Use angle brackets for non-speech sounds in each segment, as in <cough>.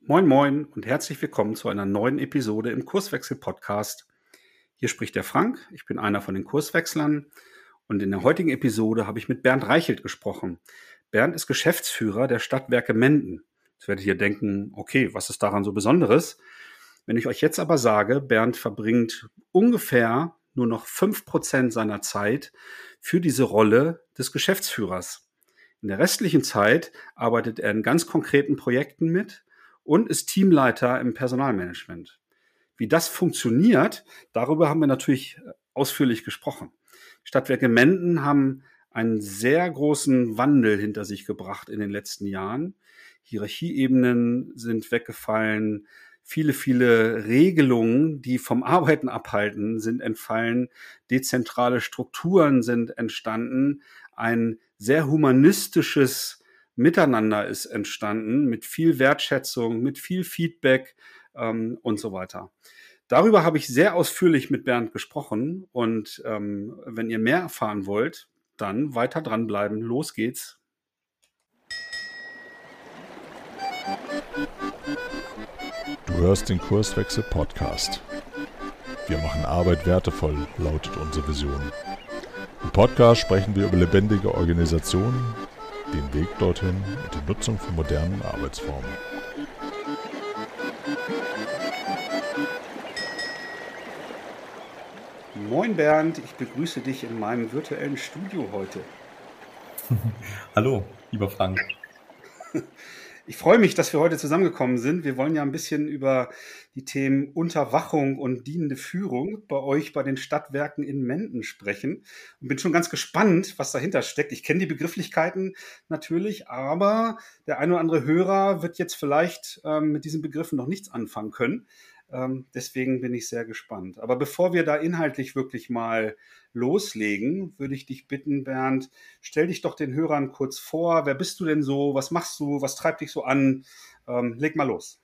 Moin Moin und herzlich willkommen zu einer neuen Episode im Kurswechsel-Podcast. Hier spricht der Frank, ich bin einer von den Kurswechslern und in der heutigen Episode habe ich mit Bernd Reichelt gesprochen. Bernd ist Geschäftsführer der Stadtwerke Menden. Jetzt werdet ihr denken, okay, was ist daran so Besonderes? Wenn ich euch jetzt aber sage, Bernd verbringt ungefähr nur noch fünf Prozent seiner Zeit für diese Rolle des Geschäftsführers. In der restlichen Zeit arbeitet er in ganz konkreten Projekten mit, und ist Teamleiter im Personalmanagement. Wie das funktioniert, darüber haben wir natürlich äh, ausführlich gesprochen. Stadtwerke Menden haben einen sehr großen Wandel hinter sich gebracht in den letzten Jahren. Hierarchieebenen sind weggefallen. Viele, viele Regelungen, die vom Arbeiten abhalten, sind entfallen. Dezentrale Strukturen sind entstanden. Ein sehr humanistisches Miteinander ist entstanden, mit viel Wertschätzung, mit viel Feedback ähm, und so weiter. Darüber habe ich sehr ausführlich mit Bernd gesprochen und ähm, wenn ihr mehr erfahren wollt, dann weiter dranbleiben. Los geht's. Du hörst den Kurswechsel Podcast. Wir machen Arbeit wertevoll, lautet unsere Vision. Im Podcast sprechen wir über lebendige Organisationen, den Weg dorthin und die Nutzung von modernen Arbeitsformen. Moin Bernd, ich begrüße dich in meinem virtuellen Studio heute. <laughs> Hallo, lieber Frank. <laughs> Ich freue mich, dass wir heute zusammengekommen sind. Wir wollen ja ein bisschen über die Themen Unterwachung und dienende Führung bei euch bei den Stadtwerken in Menden sprechen und bin schon ganz gespannt, was dahinter steckt. Ich kenne die Begrifflichkeiten natürlich, aber der ein oder andere Hörer wird jetzt vielleicht ähm, mit diesen Begriffen noch nichts anfangen können. Ähm, deswegen bin ich sehr gespannt. Aber bevor wir da inhaltlich wirklich mal loslegen, würde ich dich bitten, Bernd, stell dich doch den Hörern kurz vor. Wer bist du denn so? Was machst du? Was treibt dich so an? Ähm, leg mal los.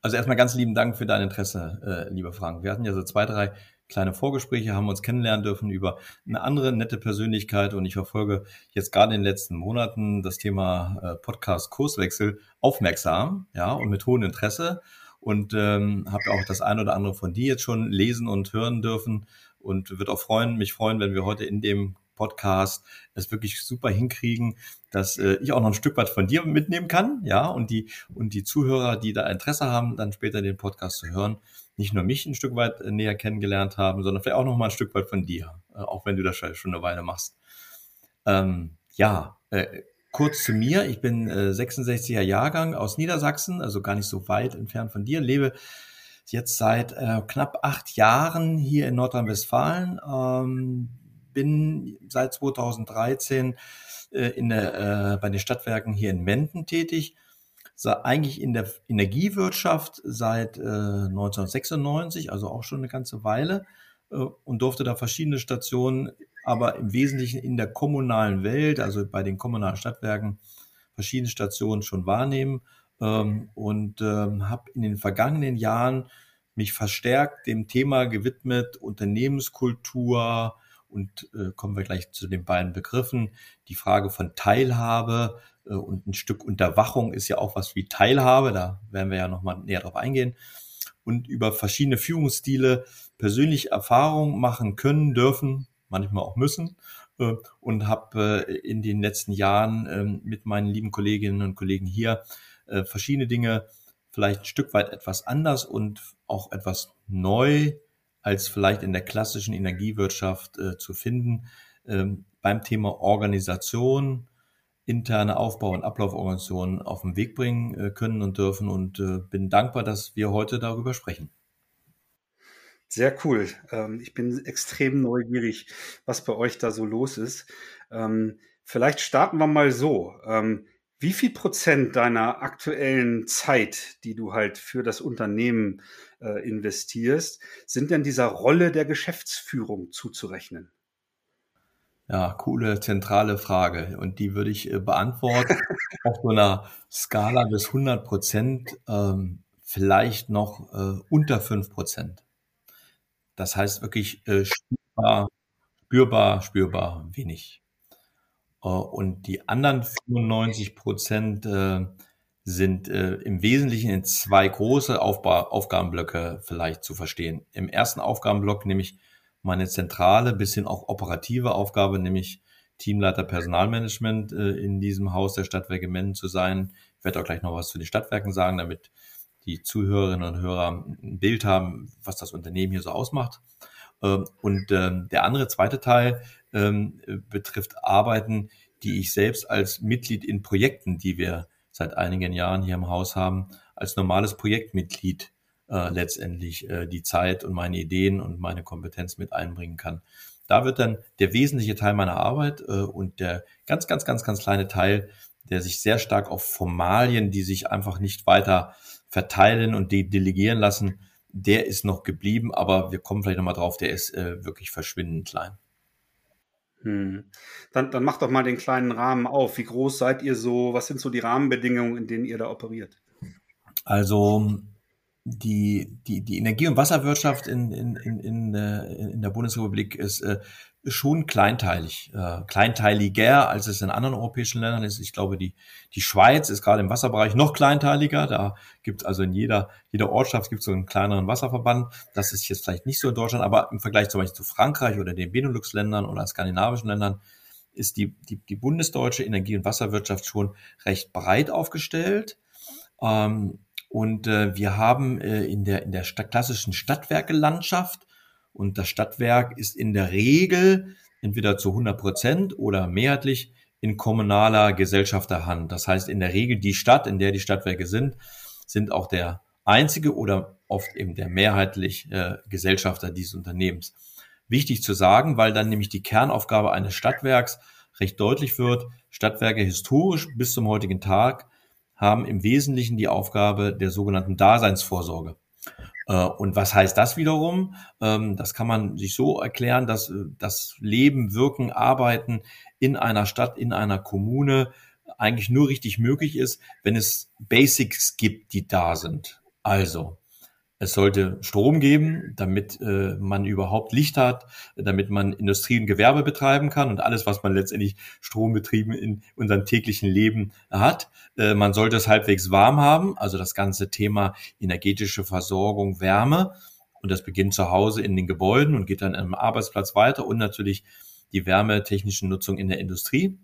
Also erstmal ganz lieben Dank für dein Interesse, äh, lieber Frank. Wir hatten ja so zwei, drei kleine Vorgespräche, haben uns kennenlernen dürfen über eine andere nette Persönlichkeit und ich verfolge jetzt gerade in den letzten Monaten das Thema äh, Podcast Kurswechsel aufmerksam, ja, und mit hohem Interesse und ähm, habe auch das eine oder andere von dir jetzt schon lesen und hören dürfen und wird auch freuen, mich freuen, wenn wir heute in dem Podcast es wirklich super hinkriegen, dass äh, ich auch noch ein Stück weit von dir mitnehmen kann, ja, und die und die Zuhörer, die da Interesse haben, dann später den Podcast zu hören, nicht nur mich ein Stück weit äh, näher kennengelernt haben, sondern vielleicht auch noch mal ein Stück weit von dir, äh, auch wenn du das schon eine Weile machst. Ähm, ja, äh, kurz zu mir. Ich bin äh, 66er Jahrgang aus Niedersachsen, also gar nicht so weit entfernt von dir. Lebe jetzt seit äh, knapp acht Jahren hier in Nordrhein-Westfalen. Ähm, bin seit 2013 äh, in der, äh, bei den Stadtwerken hier in Menden tätig. Eigentlich in der Energiewirtschaft seit äh, 1996, also auch schon eine ganze Weile äh, und durfte da verschiedene Stationen aber im Wesentlichen in der kommunalen Welt, also bei den kommunalen Stadtwerken, verschiedene Stationen schon wahrnehmen ähm, und ähm, habe in den vergangenen Jahren mich verstärkt dem Thema gewidmet, Unternehmenskultur und äh, kommen wir gleich zu den beiden Begriffen. Die Frage von Teilhabe äh, und ein Stück Unterwachung ist ja auch was wie Teilhabe, da werden wir ja nochmal näher drauf eingehen. Und über verschiedene Führungsstile persönlich Erfahrung machen können, dürfen, manchmal auch müssen. Äh, und habe äh, in den letzten Jahren ähm, mit meinen lieben Kolleginnen und Kollegen hier äh, verschiedene Dinge vielleicht ein Stück weit etwas anders und auch etwas neu als vielleicht in der klassischen Energiewirtschaft zu finden. Ähm, beim Thema Organisation, interne Aufbau- und Ablauforganisationen auf den Weg bringen können und dürfen und bin dankbar, dass wir heute darüber sprechen. Sehr cool. Ähm, ich bin extrem neugierig, was bei euch da so los ist. Ähm, vielleicht starten wir mal so. Ähm, wie viel Prozent deiner aktuellen Zeit, die du halt für das Unternehmen äh, investierst, sind denn dieser Rolle der Geschäftsführung zuzurechnen? Ja, coole zentrale Frage. Und die würde ich äh, beantworten <laughs> auf so einer Skala bis 100 Prozent, ähm, vielleicht noch äh, unter 5 Prozent. Das heißt wirklich äh, spürbar, spürbar, spürbar wenig. Äh, und die anderen 95 Prozent äh, sind äh, im Wesentlichen in zwei große Aufba Aufgabenblöcke vielleicht zu verstehen. Im ersten Aufgabenblock nämlich meine zentrale bis hin auch operative Aufgabe, nämlich Teamleiter Personalmanagement äh, in diesem Haus der Stadtwerke Menden zu sein. Ich werde auch gleich noch was zu den Stadtwerken sagen, damit die Zuhörerinnen und Hörer ein Bild haben, was das Unternehmen hier so ausmacht. Ähm, und ähm, der andere zweite Teil ähm, betrifft Arbeiten, die ich selbst als Mitglied in Projekten, die wir seit einigen Jahren hier im Haus haben, als normales Projektmitglied äh, letztendlich äh, die Zeit und meine Ideen und meine Kompetenz mit einbringen kann. Da wird dann der wesentliche Teil meiner Arbeit äh, und der ganz, ganz, ganz, ganz kleine Teil, der sich sehr stark auf Formalien, die sich einfach nicht weiter verteilen und de delegieren lassen, der ist noch geblieben, aber wir kommen vielleicht nochmal drauf, der ist äh, wirklich verschwindend klein. Hm. Dann, dann macht doch mal den kleinen Rahmen auf. Wie groß seid ihr so? Was sind so die Rahmenbedingungen, in denen ihr da operiert? Also die, die, die Energie- und Wasserwirtschaft in, in, in, in, äh, in der Bundesrepublik ist äh, schon kleinteilig, äh, kleinteiliger, als es in anderen europäischen Ländern ist. Ich glaube, die, die Schweiz ist gerade im Wasserbereich noch kleinteiliger. Da gibt es also in jeder, jeder Ortschaft gibt es so einen kleineren Wasserverband. Das ist jetzt vielleicht nicht so in Deutschland, aber im Vergleich zum Beispiel zu Frankreich oder den Benelux-Ländern oder skandinavischen Ländern ist die, die, die bundesdeutsche Energie- und Wasserwirtschaft schon recht breit aufgestellt. Ähm, und äh, wir haben äh, in der, in der Stadt, klassischen Stadtwerkelandschaft und das Stadtwerk ist in der Regel entweder zu 100 Prozent oder mehrheitlich in kommunaler Gesellschafterhand. Das heißt, in der Regel die Stadt, in der die Stadtwerke sind, sind auch der einzige oder oft eben der mehrheitlich äh, Gesellschafter dieses Unternehmens. Wichtig zu sagen, weil dann nämlich die Kernaufgabe eines Stadtwerks recht deutlich wird. Stadtwerke historisch bis zum heutigen Tag haben im Wesentlichen die Aufgabe der sogenannten Daseinsvorsorge. Äh, und was heißt das wiederum? Ähm, das kann man sich so erklären, dass äh, das Leben, Wirken, Arbeiten in einer Stadt, in einer Kommune eigentlich nur richtig möglich ist, wenn es Basics gibt, die da sind. Also, es sollte Strom geben, damit äh, man überhaupt Licht hat, damit man Industrie und Gewerbe betreiben kann und alles, was man letztendlich strombetrieben in unserem täglichen Leben hat. Äh, man sollte es halbwegs warm haben, also das ganze Thema energetische Versorgung, Wärme. Und das beginnt zu Hause in den Gebäuden und geht dann am Arbeitsplatz weiter und natürlich die wärmetechnische Nutzung in der Industrie.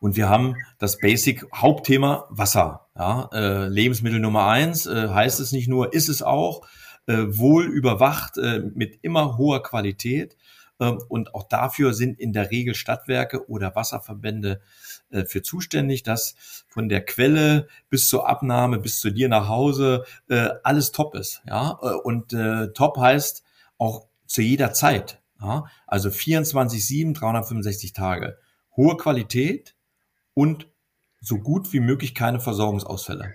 Und wir haben das Basic Hauptthema Wasser. Ja, äh, Lebensmittel Nummer eins äh, heißt es nicht nur, ist es auch äh, wohl überwacht äh, mit immer hoher Qualität. Ähm, und auch dafür sind in der Regel Stadtwerke oder Wasserverbände äh, für zuständig, dass von der Quelle bis zur Abnahme, bis zu dir nach Hause äh, alles top ist. Ja, äh, und äh, top heißt auch zu jeder Zeit. Ja? Also 24/7, 365 Tage hohe Qualität und so gut wie möglich keine Versorgungsausfälle.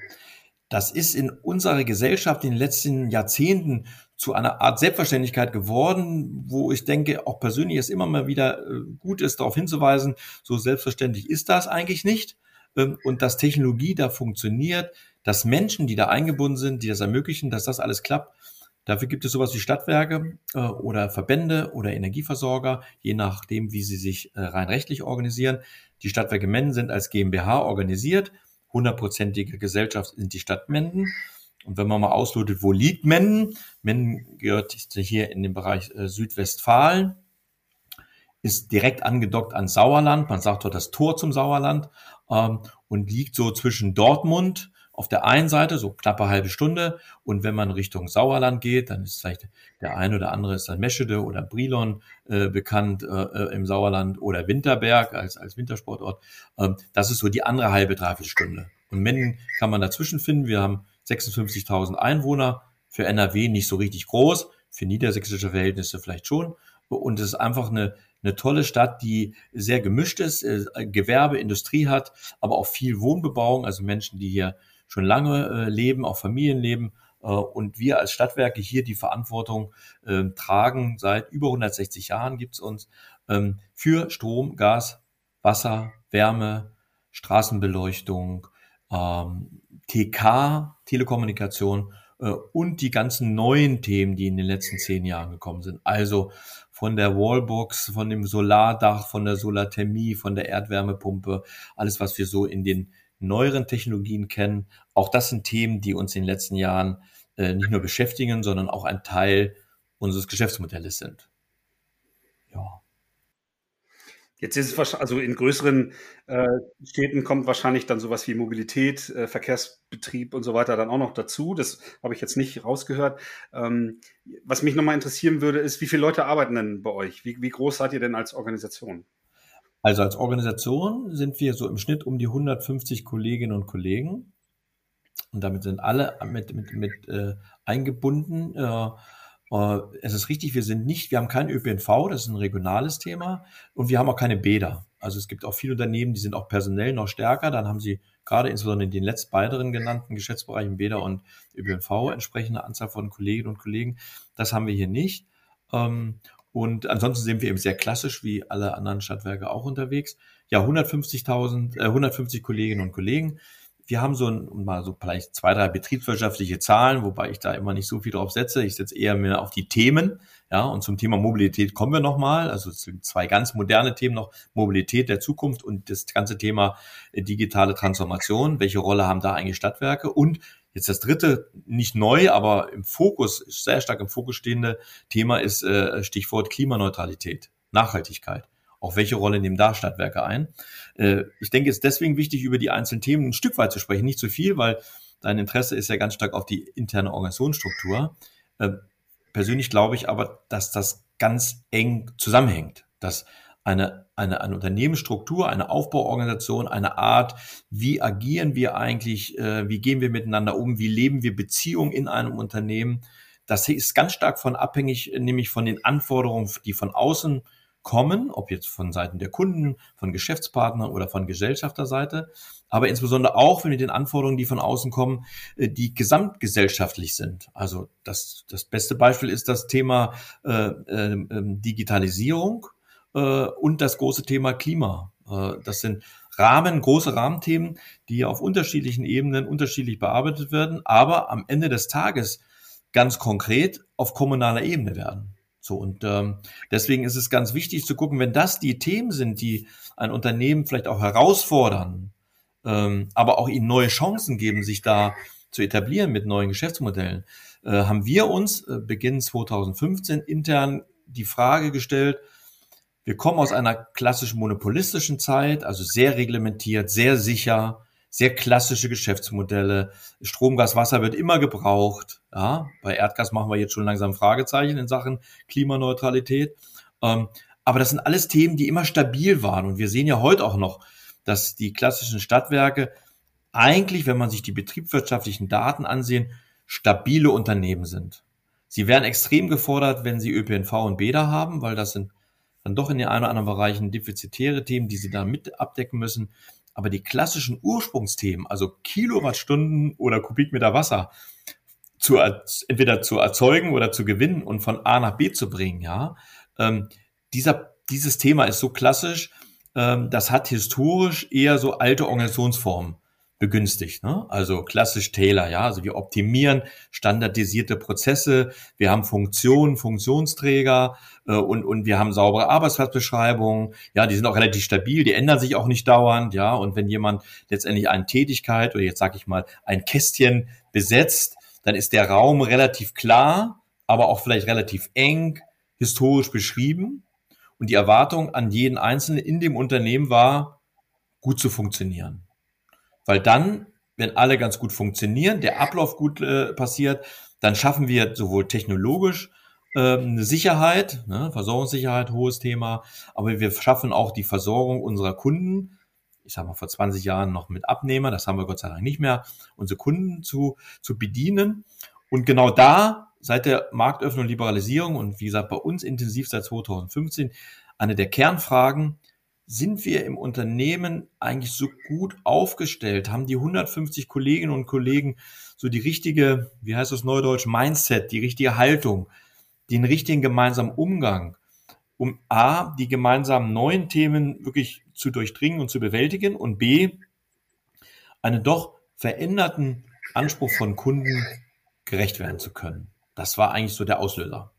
Das ist in unserer Gesellschaft in den letzten Jahrzehnten zu einer Art Selbstverständlichkeit geworden, wo ich denke, auch persönlich es immer mal wieder äh, gut ist, darauf hinzuweisen, so selbstverständlich ist das eigentlich nicht. Ähm, und dass Technologie da funktioniert, dass Menschen, die da eingebunden sind, die das ermöglichen, dass das alles klappt, Dafür gibt es sowas wie Stadtwerke äh, oder Verbände oder Energieversorger, je nachdem, wie sie sich äh, rein rechtlich organisieren. Die Stadtwerke Menden sind als GmbH organisiert. Hundertprozentige Gesellschaft sind die Stadt Menden. Und wenn man mal auslotet, wo liegt Menden? Menden gehört hier in den Bereich äh, Südwestfalen, ist direkt angedockt an Sauerland. Man sagt dort das Tor zum Sauerland ähm, und liegt so zwischen Dortmund auf der einen Seite, so knappe halbe Stunde. Und wenn man Richtung Sauerland geht, dann ist vielleicht der eine oder andere ist dann Meschede oder Brilon äh, bekannt äh, äh, im Sauerland oder Winterberg als, als Wintersportort. Ähm, das ist so die andere halbe, dreiviertel Stunde. Und Mennen kann man dazwischen finden. Wir haben 56.000 Einwohner. Für NRW nicht so richtig groß. Für niedersächsische Verhältnisse vielleicht schon. Und es ist einfach eine, eine tolle Stadt, die sehr gemischt ist, äh, Gewerbe, Industrie hat, aber auch viel Wohnbebauung, also Menschen, die hier schon lange äh, leben, auch Familienleben. Äh, und wir als Stadtwerke hier die Verantwortung äh, tragen. Seit über 160 Jahren gibt's uns ähm, für Strom, Gas, Wasser, Wärme, Straßenbeleuchtung, ähm, TK, Telekommunikation äh, und die ganzen neuen Themen, die in den letzten zehn Jahren gekommen sind. Also von der Wallbox, von dem Solardach, von der Solarthermie, von der Erdwärmepumpe, alles, was wir so in den neueren Technologien kennen. Auch das sind Themen, die uns in den letzten Jahren äh, nicht nur beschäftigen, sondern auch ein Teil unseres Geschäftsmodells sind. Ja. Jetzt ist es wahrscheinlich, also in größeren äh, Städten kommt wahrscheinlich dann sowas wie Mobilität, äh, Verkehrsbetrieb und so weiter dann auch noch dazu. Das habe ich jetzt nicht rausgehört. Ähm, was mich nochmal interessieren würde, ist, wie viele Leute arbeiten denn bei euch? Wie, wie groß seid ihr denn als Organisation? Also als Organisation sind wir so im Schnitt um die 150 Kolleginnen und Kollegen. Und damit sind alle mit, mit, mit äh, eingebunden. Äh, äh, es ist richtig, wir sind nicht, wir haben kein ÖPNV, das ist ein regionales Thema. Und wir haben auch keine Bäder. Also es gibt auch viele Unternehmen, die sind auch personell noch stärker. Dann haben sie gerade insbesondere in den letzten beiden genannten Geschäftsbereichen Bäder und ÖPNV entsprechende Anzahl von Kolleginnen und Kollegen. Das haben wir hier nicht. Ähm, und ansonsten sind wir eben sehr klassisch wie alle anderen Stadtwerke auch unterwegs. Ja, 150.000, äh, 150 Kolleginnen und Kollegen. Wir haben so ein, mal so vielleicht zwei, drei betriebswirtschaftliche Zahlen, wobei ich da immer nicht so viel drauf setze. Ich setze eher mehr auf die Themen. Ja, und zum Thema Mobilität kommen wir nochmal. Also zwei ganz moderne Themen noch. Mobilität der Zukunft und das ganze Thema äh, digitale Transformation. Welche Rolle haben da eigentlich Stadtwerke? Und jetzt das dritte, nicht neu, aber im Fokus, sehr stark im Fokus stehende Thema ist äh, Stichwort Klimaneutralität, Nachhaltigkeit. Auch welche Rolle nehmen da Stadtwerke ein? Äh, ich denke, es ist deswegen wichtig, über die einzelnen Themen ein Stück weit zu sprechen, nicht zu viel, weil dein Interesse ist ja ganz stark auf die interne Organisationsstruktur. Äh, persönlich glaube ich aber, dass das ganz eng zusammenhängt, dass eine, eine, eine Unternehmensstruktur, eine Aufbauorganisation, eine Art, wie agieren wir eigentlich, äh, wie gehen wir miteinander um, wie leben wir Beziehungen in einem Unternehmen. Das ist ganz stark von abhängig, nämlich von den Anforderungen, die von außen kommen, ob jetzt von Seiten der Kunden, von Geschäftspartnern oder von Gesellschafterseite, aber insbesondere auch wenn mit den Anforderungen, die von außen kommen, äh, die gesamtgesellschaftlich sind. Also das, das beste Beispiel ist das Thema äh, äh, Digitalisierung und das große Thema Klima. Äh, das sind Rahmen, große Rahmenthemen, die auf unterschiedlichen Ebenen unterschiedlich bearbeitet werden, aber am Ende des Tages ganz konkret auf kommunaler Ebene werden. So, und ähm, deswegen ist es ganz wichtig zu gucken, wenn das die Themen sind, die ein Unternehmen vielleicht auch herausfordern, ähm, aber auch ihnen neue Chancen geben, sich da zu etablieren mit neuen Geschäftsmodellen, äh, haben wir uns äh, Beginn 2015 intern die Frage gestellt, wir kommen aus einer klassischen monopolistischen Zeit, also sehr reglementiert, sehr sicher, sehr klassische Geschäftsmodelle. Strom, Gas, Wasser wird immer gebraucht. Ja, bei Erdgas machen wir jetzt schon langsam Fragezeichen in Sachen Klimaneutralität. Ähm, aber das sind alles Themen, die immer stabil waren. Und wir sehen ja heute auch noch, dass die klassischen Stadtwerke eigentlich, wenn man sich die betriebswirtschaftlichen Daten ansehen, stabile Unternehmen sind. Sie werden extrem gefordert, wenn sie ÖPNV und Bäder haben, weil das sind dann doch in den einen oder anderen Bereichen defizitäre Themen, die sie da mit abdecken müssen. Aber die klassischen Ursprungsthemen, also Kilowattstunden oder Kubikmeter Wasser, zu, entweder zu erzeugen oder zu gewinnen und von A nach B zu bringen, ja, ähm, dieser, dieses Thema ist so klassisch, ähm, das hat historisch eher so alte Organisationsformen begünstigt. Ne? Also klassisch Taylor, ja. Also wir optimieren standardisierte Prozesse, wir haben Funktionen, Funktionsträger äh, und, und wir haben saubere Arbeitsplatzbeschreibungen. Ja, die sind auch relativ stabil, die ändern sich auch nicht dauernd, ja. Und wenn jemand letztendlich eine Tätigkeit oder jetzt sage ich mal ein Kästchen besetzt, dann ist der Raum relativ klar, aber auch vielleicht relativ eng, historisch beschrieben. Und die Erwartung an jeden Einzelnen in dem Unternehmen war, gut zu funktionieren. Weil dann, wenn alle ganz gut funktionieren, der Ablauf gut äh, passiert, dann schaffen wir sowohl technologisch äh, eine Sicherheit, ne, Versorgungssicherheit, hohes Thema, aber wir schaffen auch die Versorgung unserer Kunden. Ich sage mal vor 20 Jahren noch mit Abnehmer, das haben wir Gott sei Dank nicht mehr, unsere Kunden zu, zu bedienen. Und genau da, seit der Marktöffnung und Liberalisierung und wie gesagt bei uns intensiv seit 2015, eine der Kernfragen, sind wir im Unternehmen eigentlich so gut aufgestellt? Haben die 150 Kolleginnen und Kollegen so die richtige, wie heißt das neudeutsch, Mindset, die richtige Haltung, den richtigen gemeinsamen Umgang, um A, die gemeinsamen neuen Themen wirklich zu durchdringen und zu bewältigen und B, einen doch veränderten Anspruch von Kunden gerecht werden zu können. Das war eigentlich so der Auslöser.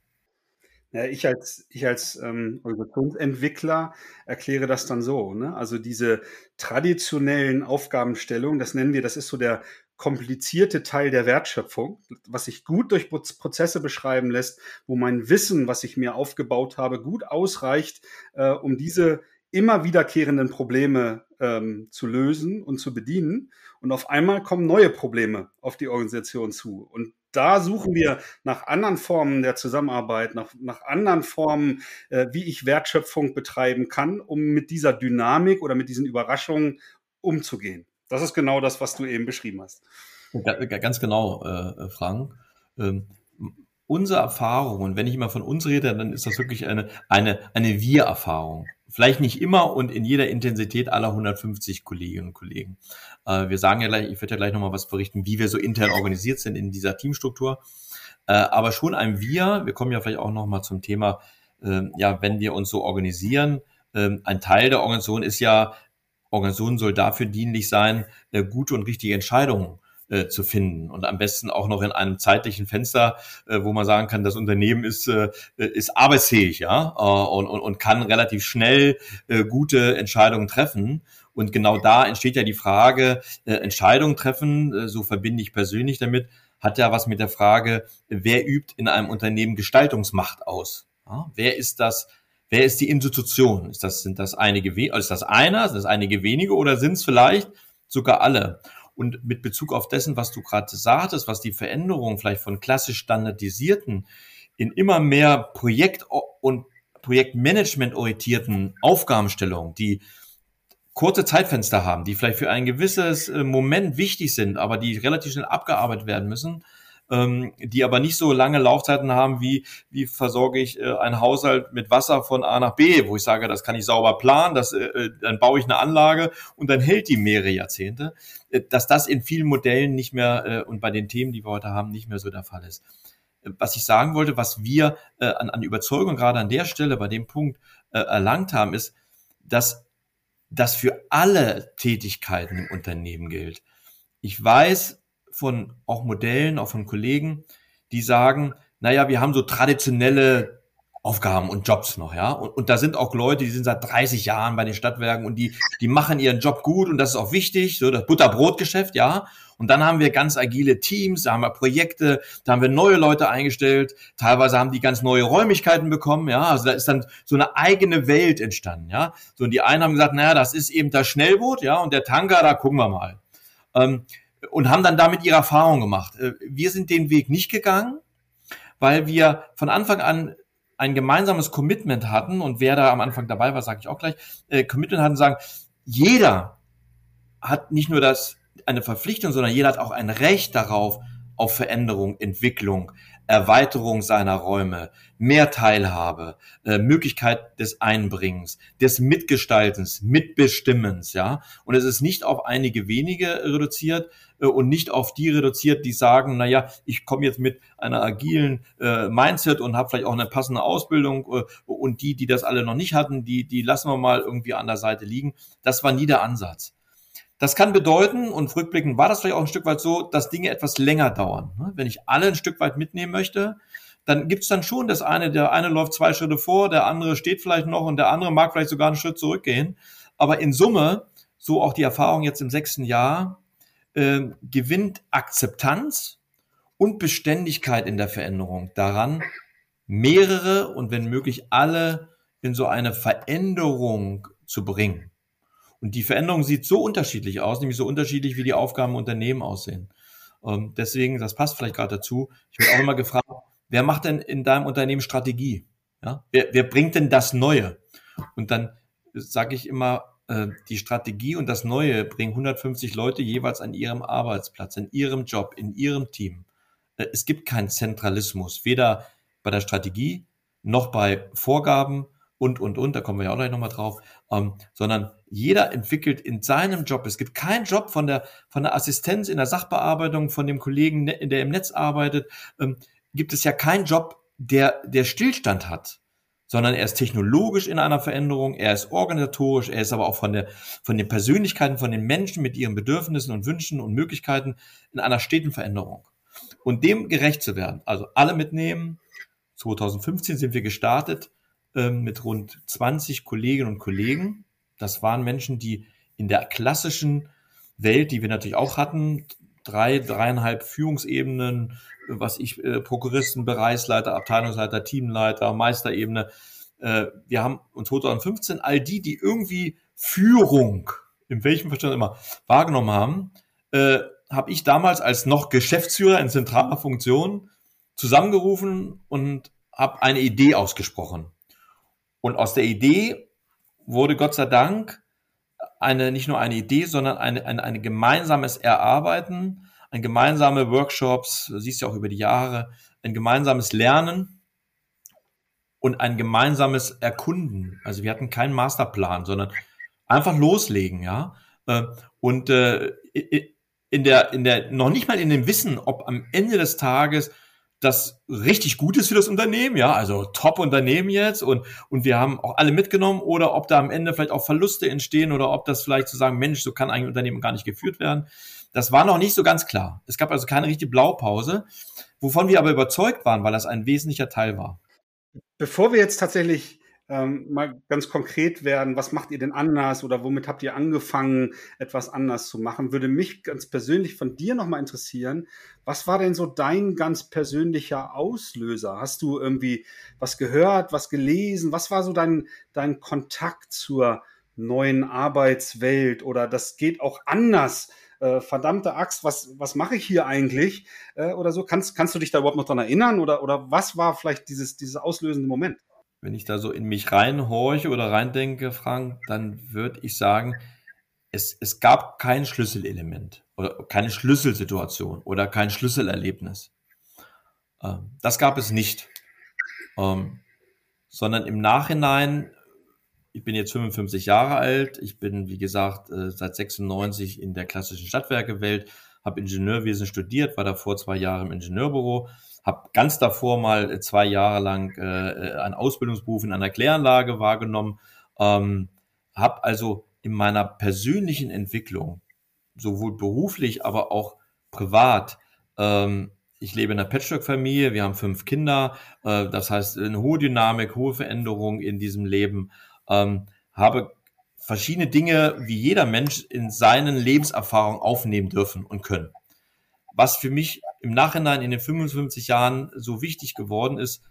Ja, ich als, ich als ähm, Organisationsentwickler erkläre das dann so. Ne? Also diese traditionellen Aufgabenstellungen, das nennen wir, das ist so der komplizierte Teil der Wertschöpfung, was sich gut durch Prozesse beschreiben lässt, wo mein Wissen, was ich mir aufgebaut habe, gut ausreicht, äh, um diese immer wiederkehrenden Probleme ähm, zu lösen und zu bedienen. Und auf einmal kommen neue Probleme auf die Organisation zu. Und da suchen wir nach anderen Formen der Zusammenarbeit, nach, nach anderen Formen, äh, wie ich Wertschöpfung betreiben kann, um mit dieser Dynamik oder mit diesen Überraschungen umzugehen. Das ist genau das, was du eben beschrieben hast. Ganz genau, äh, Frank. Ähm, unsere Erfahrung, und wenn ich immer von uns rede, dann ist das wirklich eine, eine, eine Wir-Erfahrung. Vielleicht nicht immer und in jeder Intensität aller 150 Kolleginnen und Kollegen. Äh, wir sagen ja gleich, ich werde ja gleich nochmal was berichten, wie wir so intern organisiert sind in dieser Teamstruktur. Äh, aber schon ein Wir, wir kommen ja vielleicht auch nochmal zum Thema, äh, ja, wenn wir uns so organisieren, ähm, ein Teil der Organisation ist ja, Organisation soll dafür dienlich sein, äh, gute und richtige Entscheidungen äh, zu finden und am besten auch noch in einem zeitlichen Fenster, äh, wo man sagen kann, das Unternehmen ist äh, ist arbeitsfähig, ja äh, und, und, und kann relativ schnell äh, gute Entscheidungen treffen. Und genau da entsteht ja die Frage, äh, Entscheidungen treffen, äh, so verbinde ich persönlich damit, hat ja was mit der Frage, wer übt in einem Unternehmen Gestaltungsmacht aus? Ja? Wer ist das? Wer ist die Institution? Ist das, sind das einige, ist das einer, sind das einige wenige oder sind es vielleicht sogar alle? Und mit Bezug auf dessen, was du gerade sagtest, was die Veränderung vielleicht von klassisch standardisierten in immer mehr Projekt- und Projektmanagement orientierten Aufgabenstellungen, die kurze Zeitfenster haben, die vielleicht für ein gewisses äh, Moment wichtig sind, aber die relativ schnell abgearbeitet werden müssen, ähm, die aber nicht so lange Laufzeiten haben wie, wie versorge ich äh, einen Haushalt mit Wasser von A nach B, wo ich sage, das kann ich sauber planen, das, äh, äh dann baue ich eine Anlage und dann hält die mehrere Jahrzehnte, äh, dass das in vielen Modellen nicht mehr äh, und bei den Themen, die wir heute haben, nicht mehr so der Fall ist. Äh, was ich sagen wollte, was wir äh, an, an Überzeugung gerade an der Stelle bei dem Punkt äh, erlangt haben, ist, dass das für alle Tätigkeiten im Unternehmen gilt. Ich weiß, von auch Modellen, auch von Kollegen, die sagen, naja, wir haben so traditionelle Aufgaben und Jobs noch, ja. Und, und da sind auch Leute, die sind seit 30 Jahren bei den Stadtwerken und die, die machen ihren Job gut und das ist auch wichtig, so das Butterbrotgeschäft, ja. Und dann haben wir ganz agile Teams, da haben wir Projekte, da haben wir neue Leute eingestellt, teilweise haben die ganz neue Räumlichkeiten bekommen, ja. Also da ist dann so eine eigene Welt entstanden, ja. So und die einen haben gesagt, naja, das ist eben das Schnellboot, ja, und der Tanker, da gucken wir mal. Ähm, und haben dann damit ihre Erfahrung gemacht. Äh, wir sind den Weg nicht gegangen, weil wir von Anfang an ein gemeinsames Commitment hatten und wer da am Anfang dabei war, sage ich auch gleich, äh, Commitment hatten, sagen, jeder hat nicht nur das eine Verpflichtung, sondern jeder hat auch ein Recht darauf, auf Veränderung, Entwicklung, Erweiterung seiner Räume, mehr Teilhabe, äh, Möglichkeit des Einbringens, des Mitgestaltens, Mitbestimmens, ja. Und es ist nicht auf einige wenige reduziert äh, und nicht auf die reduziert, die sagen, na ja, ich komme jetzt mit einer agilen äh, Mindset und habe vielleicht auch eine passende Ausbildung äh, und die, die das alle noch nicht hatten, die, die lassen wir mal irgendwie an der Seite liegen. Das war nie der Ansatz. Das kann bedeuten, und rückblickend war das vielleicht auch ein Stück weit so, dass Dinge etwas länger dauern. Ne? Wenn ich alle ein Stück weit mitnehmen möchte, dann gibt's dann schon das eine, der eine läuft zwei Schritte vor, der andere steht vielleicht noch und der andere mag vielleicht sogar einen Schritt zurückgehen. Aber in Summe, so auch die Erfahrung jetzt im sechsten Jahr, äh, gewinnt Akzeptanz und Beständigkeit in der Veränderung daran, mehrere und wenn möglich alle in so eine Veränderung zu bringen. Und die Veränderung sieht so unterschiedlich aus, nämlich so unterschiedlich, wie die Aufgaben im Unternehmen aussehen. Ähm, deswegen, das passt vielleicht gerade dazu. Ich werde auch immer gefragt, wer macht denn in deinem Unternehmen Strategie? Ja? Wer, wer bringt denn das Neue? Und dann sage ich immer, äh, die Strategie und das Neue bringen 150 Leute jeweils an ihrem Arbeitsplatz, in ihrem Job, in ihrem Team. Äh, es gibt keinen Zentralismus, weder bei der Strategie noch bei Vorgaben und, und, und, da kommen wir ja auch gleich nochmal drauf, ähm, sondern jeder entwickelt in seinem Job. Es gibt keinen Job von der, von der Assistenz in der Sachbearbeitung, von dem Kollegen, ne, der im Netz arbeitet, ähm, gibt es ja keinen Job, der, der Stillstand hat, sondern er ist technologisch in einer Veränderung, er ist organisatorisch, er ist aber auch von der, von den Persönlichkeiten, von den Menschen mit ihren Bedürfnissen und Wünschen und Möglichkeiten in einer steten Veränderung. Und dem gerecht zu werden, also alle mitnehmen, 2015 sind wir gestartet ähm, mit rund 20 Kolleginnen und Kollegen. Das waren Menschen, die in der klassischen Welt, die wir natürlich auch hatten, drei, dreieinhalb Führungsebenen, was ich, äh, Prokuristen, Bereichsleiter, Abteilungsleiter, Teamleiter, Meisterebene. Äh, wir haben uns 2015 all die, die irgendwie Führung, in welchem Verstand immer, wahrgenommen haben, äh, habe ich damals als noch Geschäftsführer in zentraler Funktion zusammengerufen und habe eine Idee ausgesprochen. Und aus der Idee wurde Gott sei Dank eine, nicht nur eine Idee, sondern eine, eine, ein gemeinsames Erarbeiten, ein gemeinsame Workshops, siehst du auch über die Jahre, ein gemeinsames Lernen und ein gemeinsames Erkunden. Also wir hatten keinen Masterplan, sondern einfach loslegen, ja. Äh, und äh, in der, in der, noch nicht mal in dem Wissen, ob am Ende des Tages das richtig gut ist für das Unternehmen, ja, also Top-Unternehmen jetzt und, und wir haben auch alle mitgenommen oder ob da am Ende vielleicht auch Verluste entstehen oder ob das vielleicht zu sagen, Mensch, so kann ein Unternehmen gar nicht geführt werden. Das war noch nicht so ganz klar. Es gab also keine richtige Blaupause, wovon wir aber überzeugt waren, weil das ein wesentlicher Teil war. Bevor wir jetzt tatsächlich ähm, mal ganz konkret werden, was macht ihr denn anders oder womit habt ihr angefangen, etwas anders zu machen? Würde mich ganz persönlich von dir nochmal interessieren, was war denn so dein ganz persönlicher Auslöser? Hast du irgendwie was gehört, was gelesen? Was war so dein, dein Kontakt zur neuen Arbeitswelt oder das geht auch anders? Äh, verdammte Axt, was, was mache ich hier eigentlich? Äh, oder so, kannst, kannst du dich da überhaupt noch dran erinnern? Oder, oder was war vielleicht dieses, dieses auslösende Moment? Wenn ich da so in mich reinhorche oder reindenke, Frank, dann würde ich sagen, es, es gab kein Schlüsselelement oder keine Schlüsselsituation oder kein Schlüsselerlebnis. Ähm, das gab es nicht. Ähm, sondern im Nachhinein, ich bin jetzt 55 Jahre alt, ich bin, wie gesagt, äh, seit 96 in der klassischen Stadtwerkewelt, habe Ingenieurwesen studiert, war davor zwei Jahre im Ingenieurbüro, habe ganz davor mal äh, zwei Jahre lang äh, äh, einen Ausbildungsberuf in einer Kläranlage wahrgenommen, ähm, habe also in meiner persönlichen Entwicklung, sowohl beruflich, aber auch privat, ähm, ich lebe in einer Patchwork-Familie, wir haben fünf Kinder, äh, das heißt eine hohe Dynamik, hohe Veränderung in diesem Leben, ähm, habe verschiedene Dinge, wie jeder Mensch in seinen Lebenserfahrungen aufnehmen dürfen und können. Was für mich im Nachhinein in den 55 Jahren so wichtig geworden ist,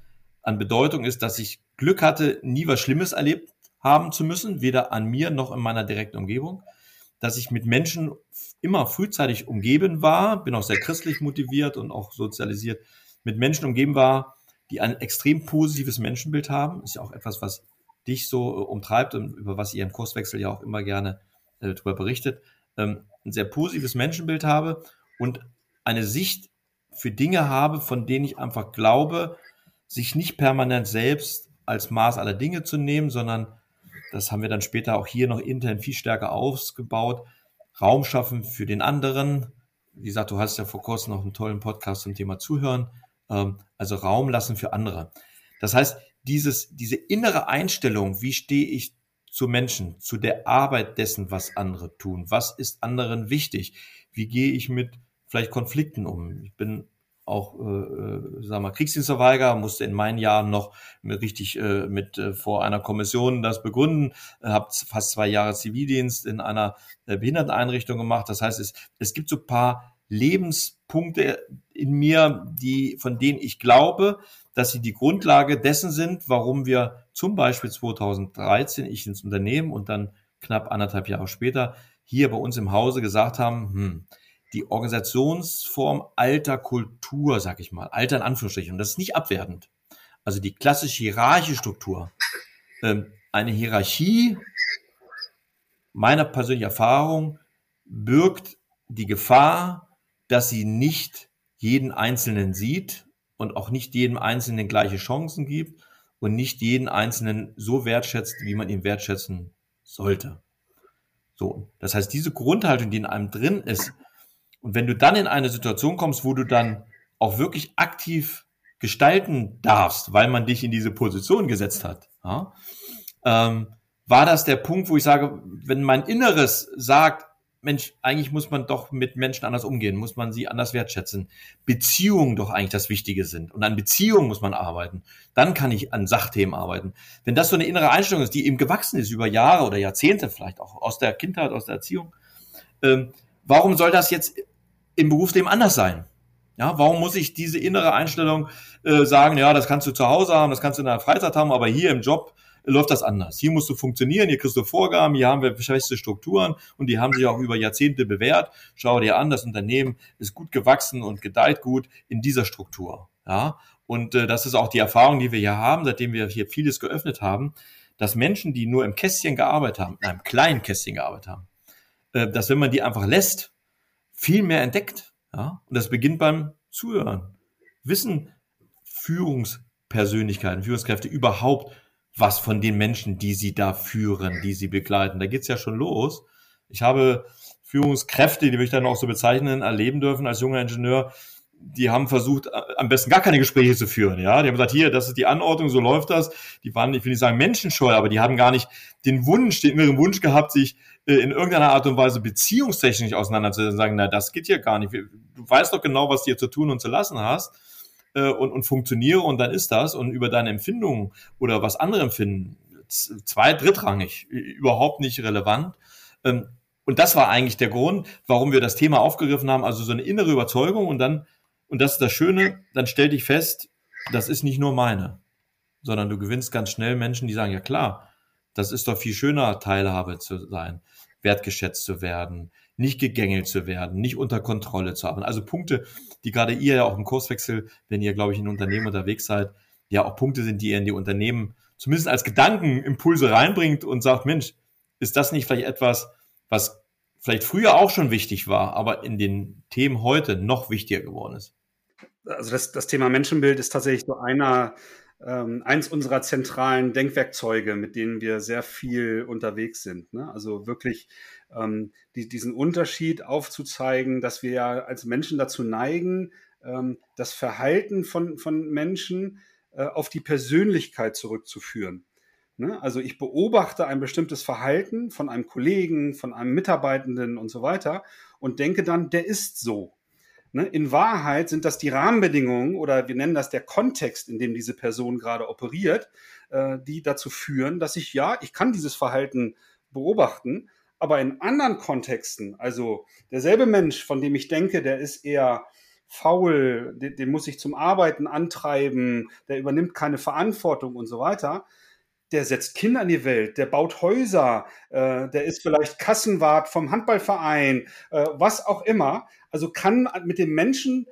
an Bedeutung ist, dass ich Glück hatte, nie was Schlimmes erlebt haben zu müssen, weder an mir noch in meiner direkten Umgebung, dass ich mit Menschen immer frühzeitig umgeben war, bin auch sehr christlich motiviert und auch sozialisiert, mit Menschen umgeben war, die ein extrem positives Menschenbild haben. Ist ja auch etwas, was dich so äh, umtreibt und über was ihr im Kurswechsel ja auch immer gerne äh, darüber berichtet. Ähm, ein sehr positives Menschenbild habe und eine Sicht für Dinge habe, von denen ich einfach glaube, sich nicht permanent selbst als Maß aller Dinge zu nehmen, sondern das haben wir dann später auch hier noch intern viel stärker ausgebaut, Raum schaffen für den anderen. Wie gesagt, du hast ja vor kurzem noch einen tollen Podcast zum Thema Zuhören, ähm, also Raum lassen für andere. Das heißt, dieses, diese innere Einstellung, wie stehe ich zu Menschen, zu der Arbeit dessen, was andere tun, was ist anderen wichtig, wie gehe ich mit vielleicht Konflikten um. Ich bin auch, äh, äh sag mal, Kriegsdienstverweiger, musste in meinen Jahren noch richtig äh, mit äh, vor einer Kommission das begründen, äh, habe fast zwei Jahre Zivildienst in einer äh, Behinderteneinrichtung gemacht. Das heißt, es, es gibt so paar Lebenspunkte in mir, die, von denen ich glaube, dass sie die Grundlage dessen sind, warum wir zum Beispiel 2013 ich ins Unternehmen und dann knapp anderthalb Jahre später hier bei uns im Hause gesagt haben, hm, die Organisationsform alter Kultur, sag ich mal, alter in Anführungsstrichen. Und das ist nicht abwertend. Also die klassische hierarchische Struktur. Ähm, eine Hierarchie, meiner persönlichen Erfahrung, birgt die Gefahr, dass sie nicht jeden Einzelnen sieht und auch nicht jedem Einzelnen gleiche Chancen gibt und nicht jeden Einzelnen so wertschätzt, wie man ihn wertschätzen sollte. So, das heißt, diese Grundhaltung, die in einem drin ist, und wenn du dann in eine Situation kommst, wo du dann auch wirklich aktiv gestalten darfst, weil man dich in diese Position gesetzt hat, ja, ähm, war das der Punkt, wo ich sage, wenn mein Inneres sagt, Mensch, eigentlich muss man doch mit Menschen anders umgehen, muss man sie anders wertschätzen. Beziehungen doch eigentlich das Wichtige sind. Und an Beziehungen muss man arbeiten. Dann kann ich an Sachthemen arbeiten. Wenn das so eine innere Einstellung ist, die eben gewachsen ist über Jahre oder Jahrzehnte vielleicht auch aus der Kindheit, aus der Erziehung, ähm, warum soll das jetzt im Berufsleben anders sein? Ja, warum muss ich diese innere Einstellung äh, sagen, ja, das kannst du zu Hause haben, das kannst du in der Freizeit haben, aber hier im Job läuft das anders. Hier musst du funktionieren, hier kriegst du Vorgaben, hier haben wir feste Strukturen und die haben sich auch über Jahrzehnte bewährt. Schau dir an, das Unternehmen ist gut gewachsen und gedeiht gut in dieser Struktur. Ja, und äh, das ist auch die Erfahrung, die wir hier haben, seitdem wir hier vieles geöffnet haben, dass Menschen, die nur im Kästchen gearbeitet haben, in einem kleinen Kästchen gearbeitet haben, äh, dass wenn man die einfach lässt, viel mehr entdeckt. Ja, und das beginnt beim Zuhören. Wissen Führungspersönlichkeiten, Führungskräfte überhaupt, was von den Menschen, die sie da führen, die sie begleiten. Da geht's ja schon los. Ich habe Führungskräfte, die würde ich dann auch so bezeichnen, erleben dürfen als junger Ingenieur, die haben versucht, am besten gar keine Gespräche zu führen. Ja, die haben gesagt, hier, das ist die Anordnung, so läuft das. Die waren, ich will nicht sagen menschenscheu, aber die haben gar nicht den Wunsch, den inneren Wunsch gehabt, sich äh, in irgendeiner Art und Weise beziehungstechnisch auseinanderzusetzen. Sagen, na, das geht hier gar nicht. Du weißt doch genau, was du hier zu tun und zu lassen hast äh, und, und funktioniere und dann ist das. Und über deine Empfindungen oder was andere empfinden, zwei, drittrangig, überhaupt nicht relevant. Ähm, und das war eigentlich der Grund, warum wir das Thema aufgegriffen haben. Also so eine innere Überzeugung und dann, und das ist das Schöne, dann stell dich fest, das ist nicht nur meine, sondern du gewinnst ganz schnell Menschen, die sagen, ja klar, das ist doch viel schöner, Teilhabe zu sein, wertgeschätzt zu werden, nicht gegängelt zu werden, nicht unter Kontrolle zu haben. Also Punkte, die gerade ihr ja auch im Kurswechsel, wenn ihr, glaube ich, in Unternehmen unterwegs seid, ja auch Punkte sind, die ihr in die Unternehmen zumindest als Gedankenimpulse reinbringt und sagt, Mensch, ist das nicht vielleicht etwas, was vielleicht früher auch schon wichtig war, aber in den Themen heute noch wichtiger geworden ist? Also das, das Thema Menschenbild ist tatsächlich so einer, ähm, eins unserer zentralen Denkwerkzeuge, mit denen wir sehr viel unterwegs sind. Ne? Also wirklich ähm, die, diesen Unterschied aufzuzeigen, dass wir ja als Menschen dazu neigen, ähm, das Verhalten von, von Menschen äh, auf die Persönlichkeit zurückzuführen. Ne? Also ich beobachte ein bestimmtes Verhalten von einem Kollegen, von einem Mitarbeitenden und so weiter und denke dann, der ist so. Ne? In Wahrheit sind das die Rahmenbedingungen oder wir nennen das der Kontext, in dem diese Person gerade operiert, äh, die dazu führen, dass ich ja, ich kann dieses Verhalten beobachten, aber in anderen Kontexten, also derselbe Mensch, von dem ich denke, der ist eher faul, den, den muss ich zum Arbeiten antreiben, der übernimmt keine Verantwortung und so weiter, der setzt Kinder in die Welt, der baut Häuser, äh, der ist vielleicht Kassenwart vom Handballverein, äh, was auch immer. Also kann mit dem Menschen,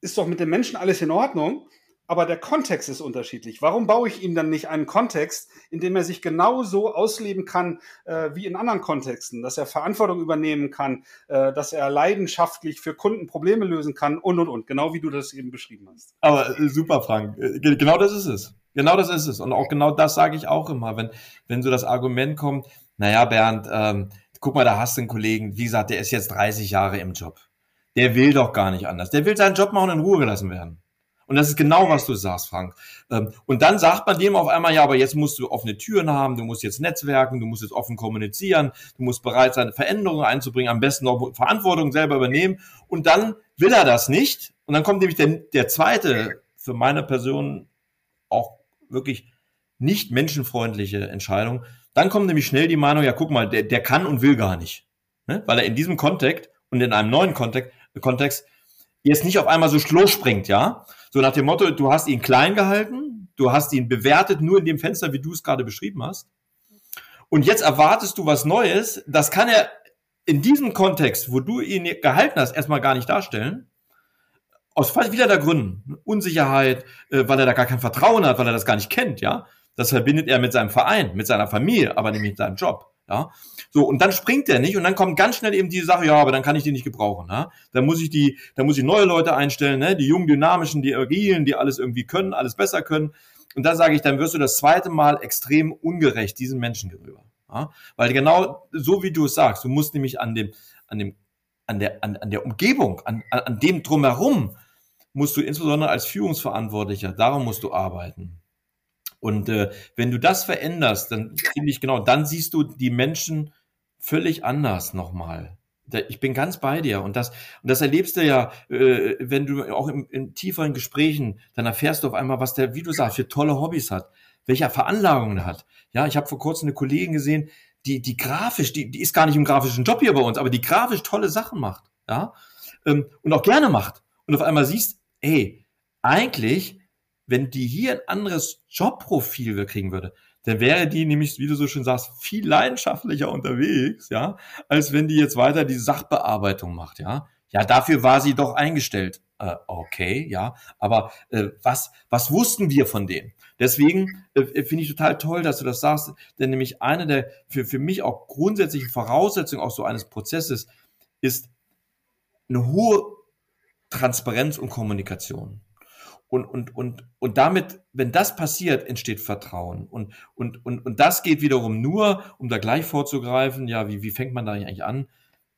ist doch mit dem Menschen alles in Ordnung, aber der Kontext ist unterschiedlich. Warum baue ich ihm dann nicht einen Kontext, in dem er sich genauso ausleben kann äh, wie in anderen Kontexten, dass er Verantwortung übernehmen kann, äh, dass er leidenschaftlich für Kunden Probleme lösen kann und und und, genau wie du das eben beschrieben hast. Aber äh, super, Frank. Äh, genau das ist es. Genau das ist es. Und auch genau das sage ich auch immer, wenn, wenn so das Argument kommt, naja, Bernd, ähm, guck mal, da hast du einen Kollegen, wie gesagt, der ist jetzt 30 Jahre im Job. Der will doch gar nicht anders. Der will seinen Job machen und in Ruhe gelassen werden. Und das ist genau, was du sagst, Frank. Ähm, und dann sagt man dem auf einmal, ja, aber jetzt musst du offene Türen haben, du musst jetzt netzwerken, du musst jetzt offen kommunizieren, du musst bereit sein, Veränderungen einzubringen, am besten auch Verantwortung selber übernehmen. Und dann will er das nicht. Und dann kommt nämlich der, der zweite, für meine Person auch wirklich nicht menschenfreundliche Entscheidung. Dann kommt nämlich schnell die Meinung, ja, guck mal, der, der kann und will gar nicht. Ne? Weil er in diesem Kontext und in einem neuen Kontext, Kontext jetzt nicht auf einmal so schloss springt, ja. So nach dem Motto, du hast ihn klein gehalten, du hast ihn bewertet nur in dem Fenster, wie du es gerade beschrieben hast. Und jetzt erwartest du was Neues. Das kann er in diesem Kontext, wo du ihn gehalten hast, erstmal gar nicht darstellen. Aus wieder der Gründen. Unsicherheit, äh, weil er da gar kein Vertrauen hat, weil er das gar nicht kennt, ja. Das verbindet er mit seinem Verein, mit seiner Familie, aber nicht mit seinem Job. Ja, so und dann springt der nicht und dann kommt ganz schnell eben die Sache, ja, aber dann kann ich die nicht gebrauchen. Ja? Dann muss ich die, dann muss ich neue Leute einstellen, ne? die jungen, dynamischen, die agilen, die alles irgendwie können, alles besser können. Und dann sage ich, dann wirst du das zweite Mal extrem ungerecht diesen Menschen gegenüber. Ja? Weil genau so wie du es sagst, du musst nämlich an dem, an dem, an der, an, an der Umgebung, an, an dem drumherum musst du insbesondere als Führungsverantwortlicher, darum musst du arbeiten. Und äh, wenn du das veränderst, dann finde ich genau, dann siehst du die Menschen völlig anders nochmal. Ich bin ganz bei dir und das und das erlebst du ja, äh, wenn du auch in, in tieferen Gesprächen, dann erfährst du auf einmal, was der, wie du sagst, für tolle Hobbys hat, welche Veranlagungen er hat. Ja, ich habe vor kurzem eine Kollegin gesehen, die die grafisch, die, die ist gar nicht im grafischen Job hier bei uns, aber die grafisch tolle Sachen macht, ja ähm, und auch gerne macht. Und auf einmal siehst, ey, eigentlich, wenn die hier ein anderes Jobprofil kriegen würde, dann wäre die nämlich, wie du so schön sagst, viel leidenschaftlicher unterwegs, ja, als wenn die jetzt weiter die Sachbearbeitung macht, ja. Ja, dafür war sie doch eingestellt. Äh, okay, ja, aber äh, was, was wussten wir von denen? Deswegen äh, finde ich total toll, dass du das sagst, denn nämlich eine der für, für mich auch grundsätzlichen Voraussetzungen auch so eines Prozesses ist eine hohe Transparenz und Kommunikation. Und, und, und, und damit, wenn das passiert, entsteht Vertrauen. Und, und, und, und das geht wiederum nur, um da gleich vorzugreifen, ja, wie, wie fängt man da eigentlich an?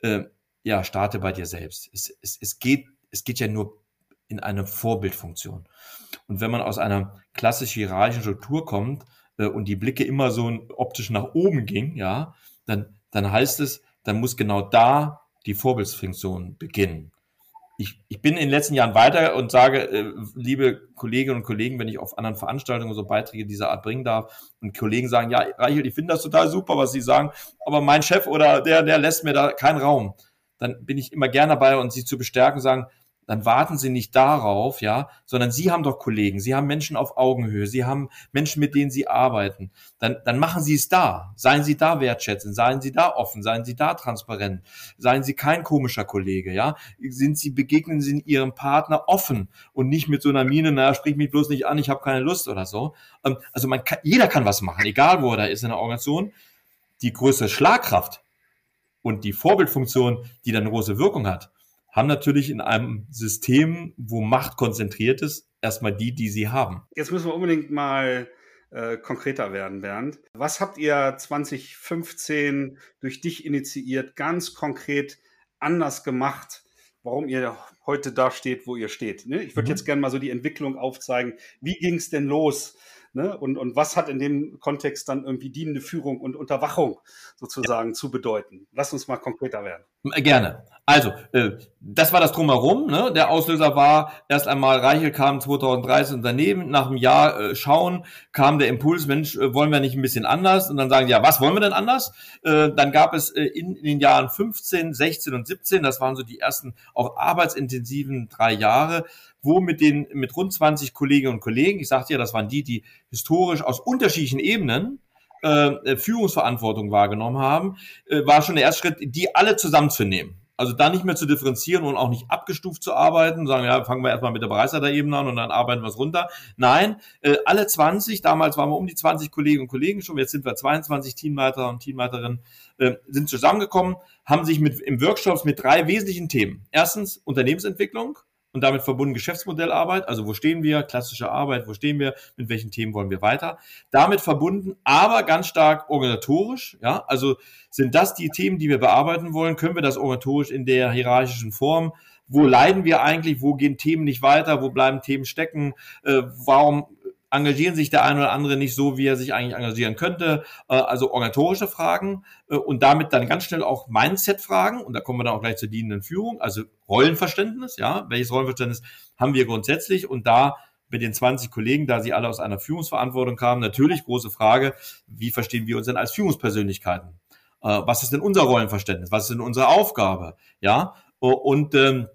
Äh, ja, starte bei dir selbst. Es, es, es, geht, es geht ja nur in eine Vorbildfunktion. Und wenn man aus einer klassisch hierarchischen Struktur kommt äh, und die Blicke immer so optisch nach oben ging, ja, dann, dann heißt es, dann muss genau da die Vorbildsfunktion beginnen ich, ich bin in den letzten Jahren weiter und sage, äh, liebe Kolleginnen und Kollegen, wenn ich auf anderen Veranstaltungen so Beiträge dieser Art bringen darf und Kollegen sagen, ja, Reichel, ich finde das total super, was Sie sagen, aber mein Chef oder der, der lässt mir da keinen Raum, dann bin ich immer gerne dabei und Sie zu bestärken, sagen, dann warten Sie nicht darauf, ja, sondern Sie haben doch Kollegen, Sie haben Menschen auf Augenhöhe, Sie haben Menschen, mit denen Sie arbeiten. Dann, dann machen Sie es da. Seien Sie da wertschätzend, seien Sie da offen, seien Sie da transparent, seien Sie kein komischer Kollege, ja. Sind Sie, begegnen Sie Ihrem Partner offen und nicht mit so einer Miene, naja, sprich mich bloß nicht an, ich habe keine Lust oder so. Ähm, also man kann, jeder kann was machen, egal wo er da ist in der Organisation. Die größere Schlagkraft und die Vorbildfunktion, die dann große Wirkung hat, haben natürlich in einem System, wo Macht konzentriert ist, erstmal die, die sie haben. Jetzt müssen wir unbedingt mal äh, konkreter werden, Bernd. Was habt ihr 2015 durch dich initiiert, ganz konkret anders gemacht, warum ihr heute da steht, wo ihr steht? Ne? Ich würde mhm. jetzt gerne mal so die Entwicklung aufzeigen. Wie ging es denn los? Ne? Und, und was hat in dem Kontext dann irgendwie dienende Führung und Unterwachung sozusagen ja. zu bedeuten? Lass uns mal konkreter werden. Gerne. Also, äh, das war das Drumherum. Ne? Der Auslöser war erst einmal, Reichel kam 2013 Unternehmen, nach einem Jahr äh, schauen, kam der Impuls, Mensch, äh, wollen wir nicht ein bisschen anders? Und dann sagen die, ja, was wollen wir denn anders? Äh, dann gab es äh, in, in den Jahren 15, 16 und 17, das waren so die ersten auch arbeitsintensiven drei Jahre, wo mit den mit rund 20 Kolleginnen und Kollegen, ich sagte ja, das waren die, die historisch aus unterschiedlichen Ebenen äh, Führungsverantwortung wahrgenommen haben, äh, war schon der erste Schritt, die alle zusammenzunehmen. Also da nicht mehr zu differenzieren und auch nicht abgestuft zu arbeiten, sagen, ja, fangen wir erstmal mit der Bereichsleiterebene an und dann arbeiten wir es runter. Nein, äh, alle 20, damals waren wir um die 20 Kolleginnen und Kollegen schon, jetzt sind wir 22 Teamleiter und Teamleiterinnen, äh, sind zusammengekommen, haben sich mit, im Workshops mit drei wesentlichen Themen. Erstens Unternehmensentwicklung, und damit verbunden Geschäftsmodellarbeit, also wo stehen wir, klassische Arbeit, wo stehen wir, mit welchen Themen wollen wir weiter. Damit verbunden, aber ganz stark organisatorisch, ja, also sind das die Themen, die wir bearbeiten wollen, können wir das organisatorisch in der hierarchischen Form? Wo leiden wir eigentlich, wo gehen Themen nicht weiter, wo bleiben Themen stecken, äh, warum engagieren sich der eine oder andere nicht so, wie er sich eigentlich engagieren könnte. Äh, also organisatorische Fragen äh, und damit dann ganz schnell auch Mindset-Fragen. Und da kommen wir dann auch gleich zur dienenden Führung, also Rollenverständnis. Ja, welches Rollenverständnis haben wir grundsätzlich? Und da mit den 20 Kollegen, da sie alle aus einer Führungsverantwortung kamen, natürlich große Frage, wie verstehen wir uns denn als Führungspersönlichkeiten? Äh, was ist denn unser Rollenverständnis? Was ist denn unsere Aufgabe? Ja, und ähm,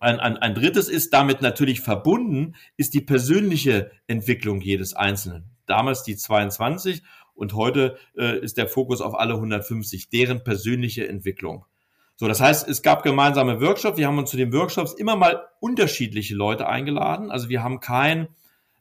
ein, ein, ein drittes ist damit natürlich verbunden, ist die persönliche Entwicklung jedes Einzelnen. Damals die 22 und heute äh, ist der Fokus auf alle 150, deren persönliche Entwicklung. So, das heißt, es gab gemeinsame Workshops. Wir haben uns zu den Workshops immer mal unterschiedliche Leute eingeladen. Also wir haben kein,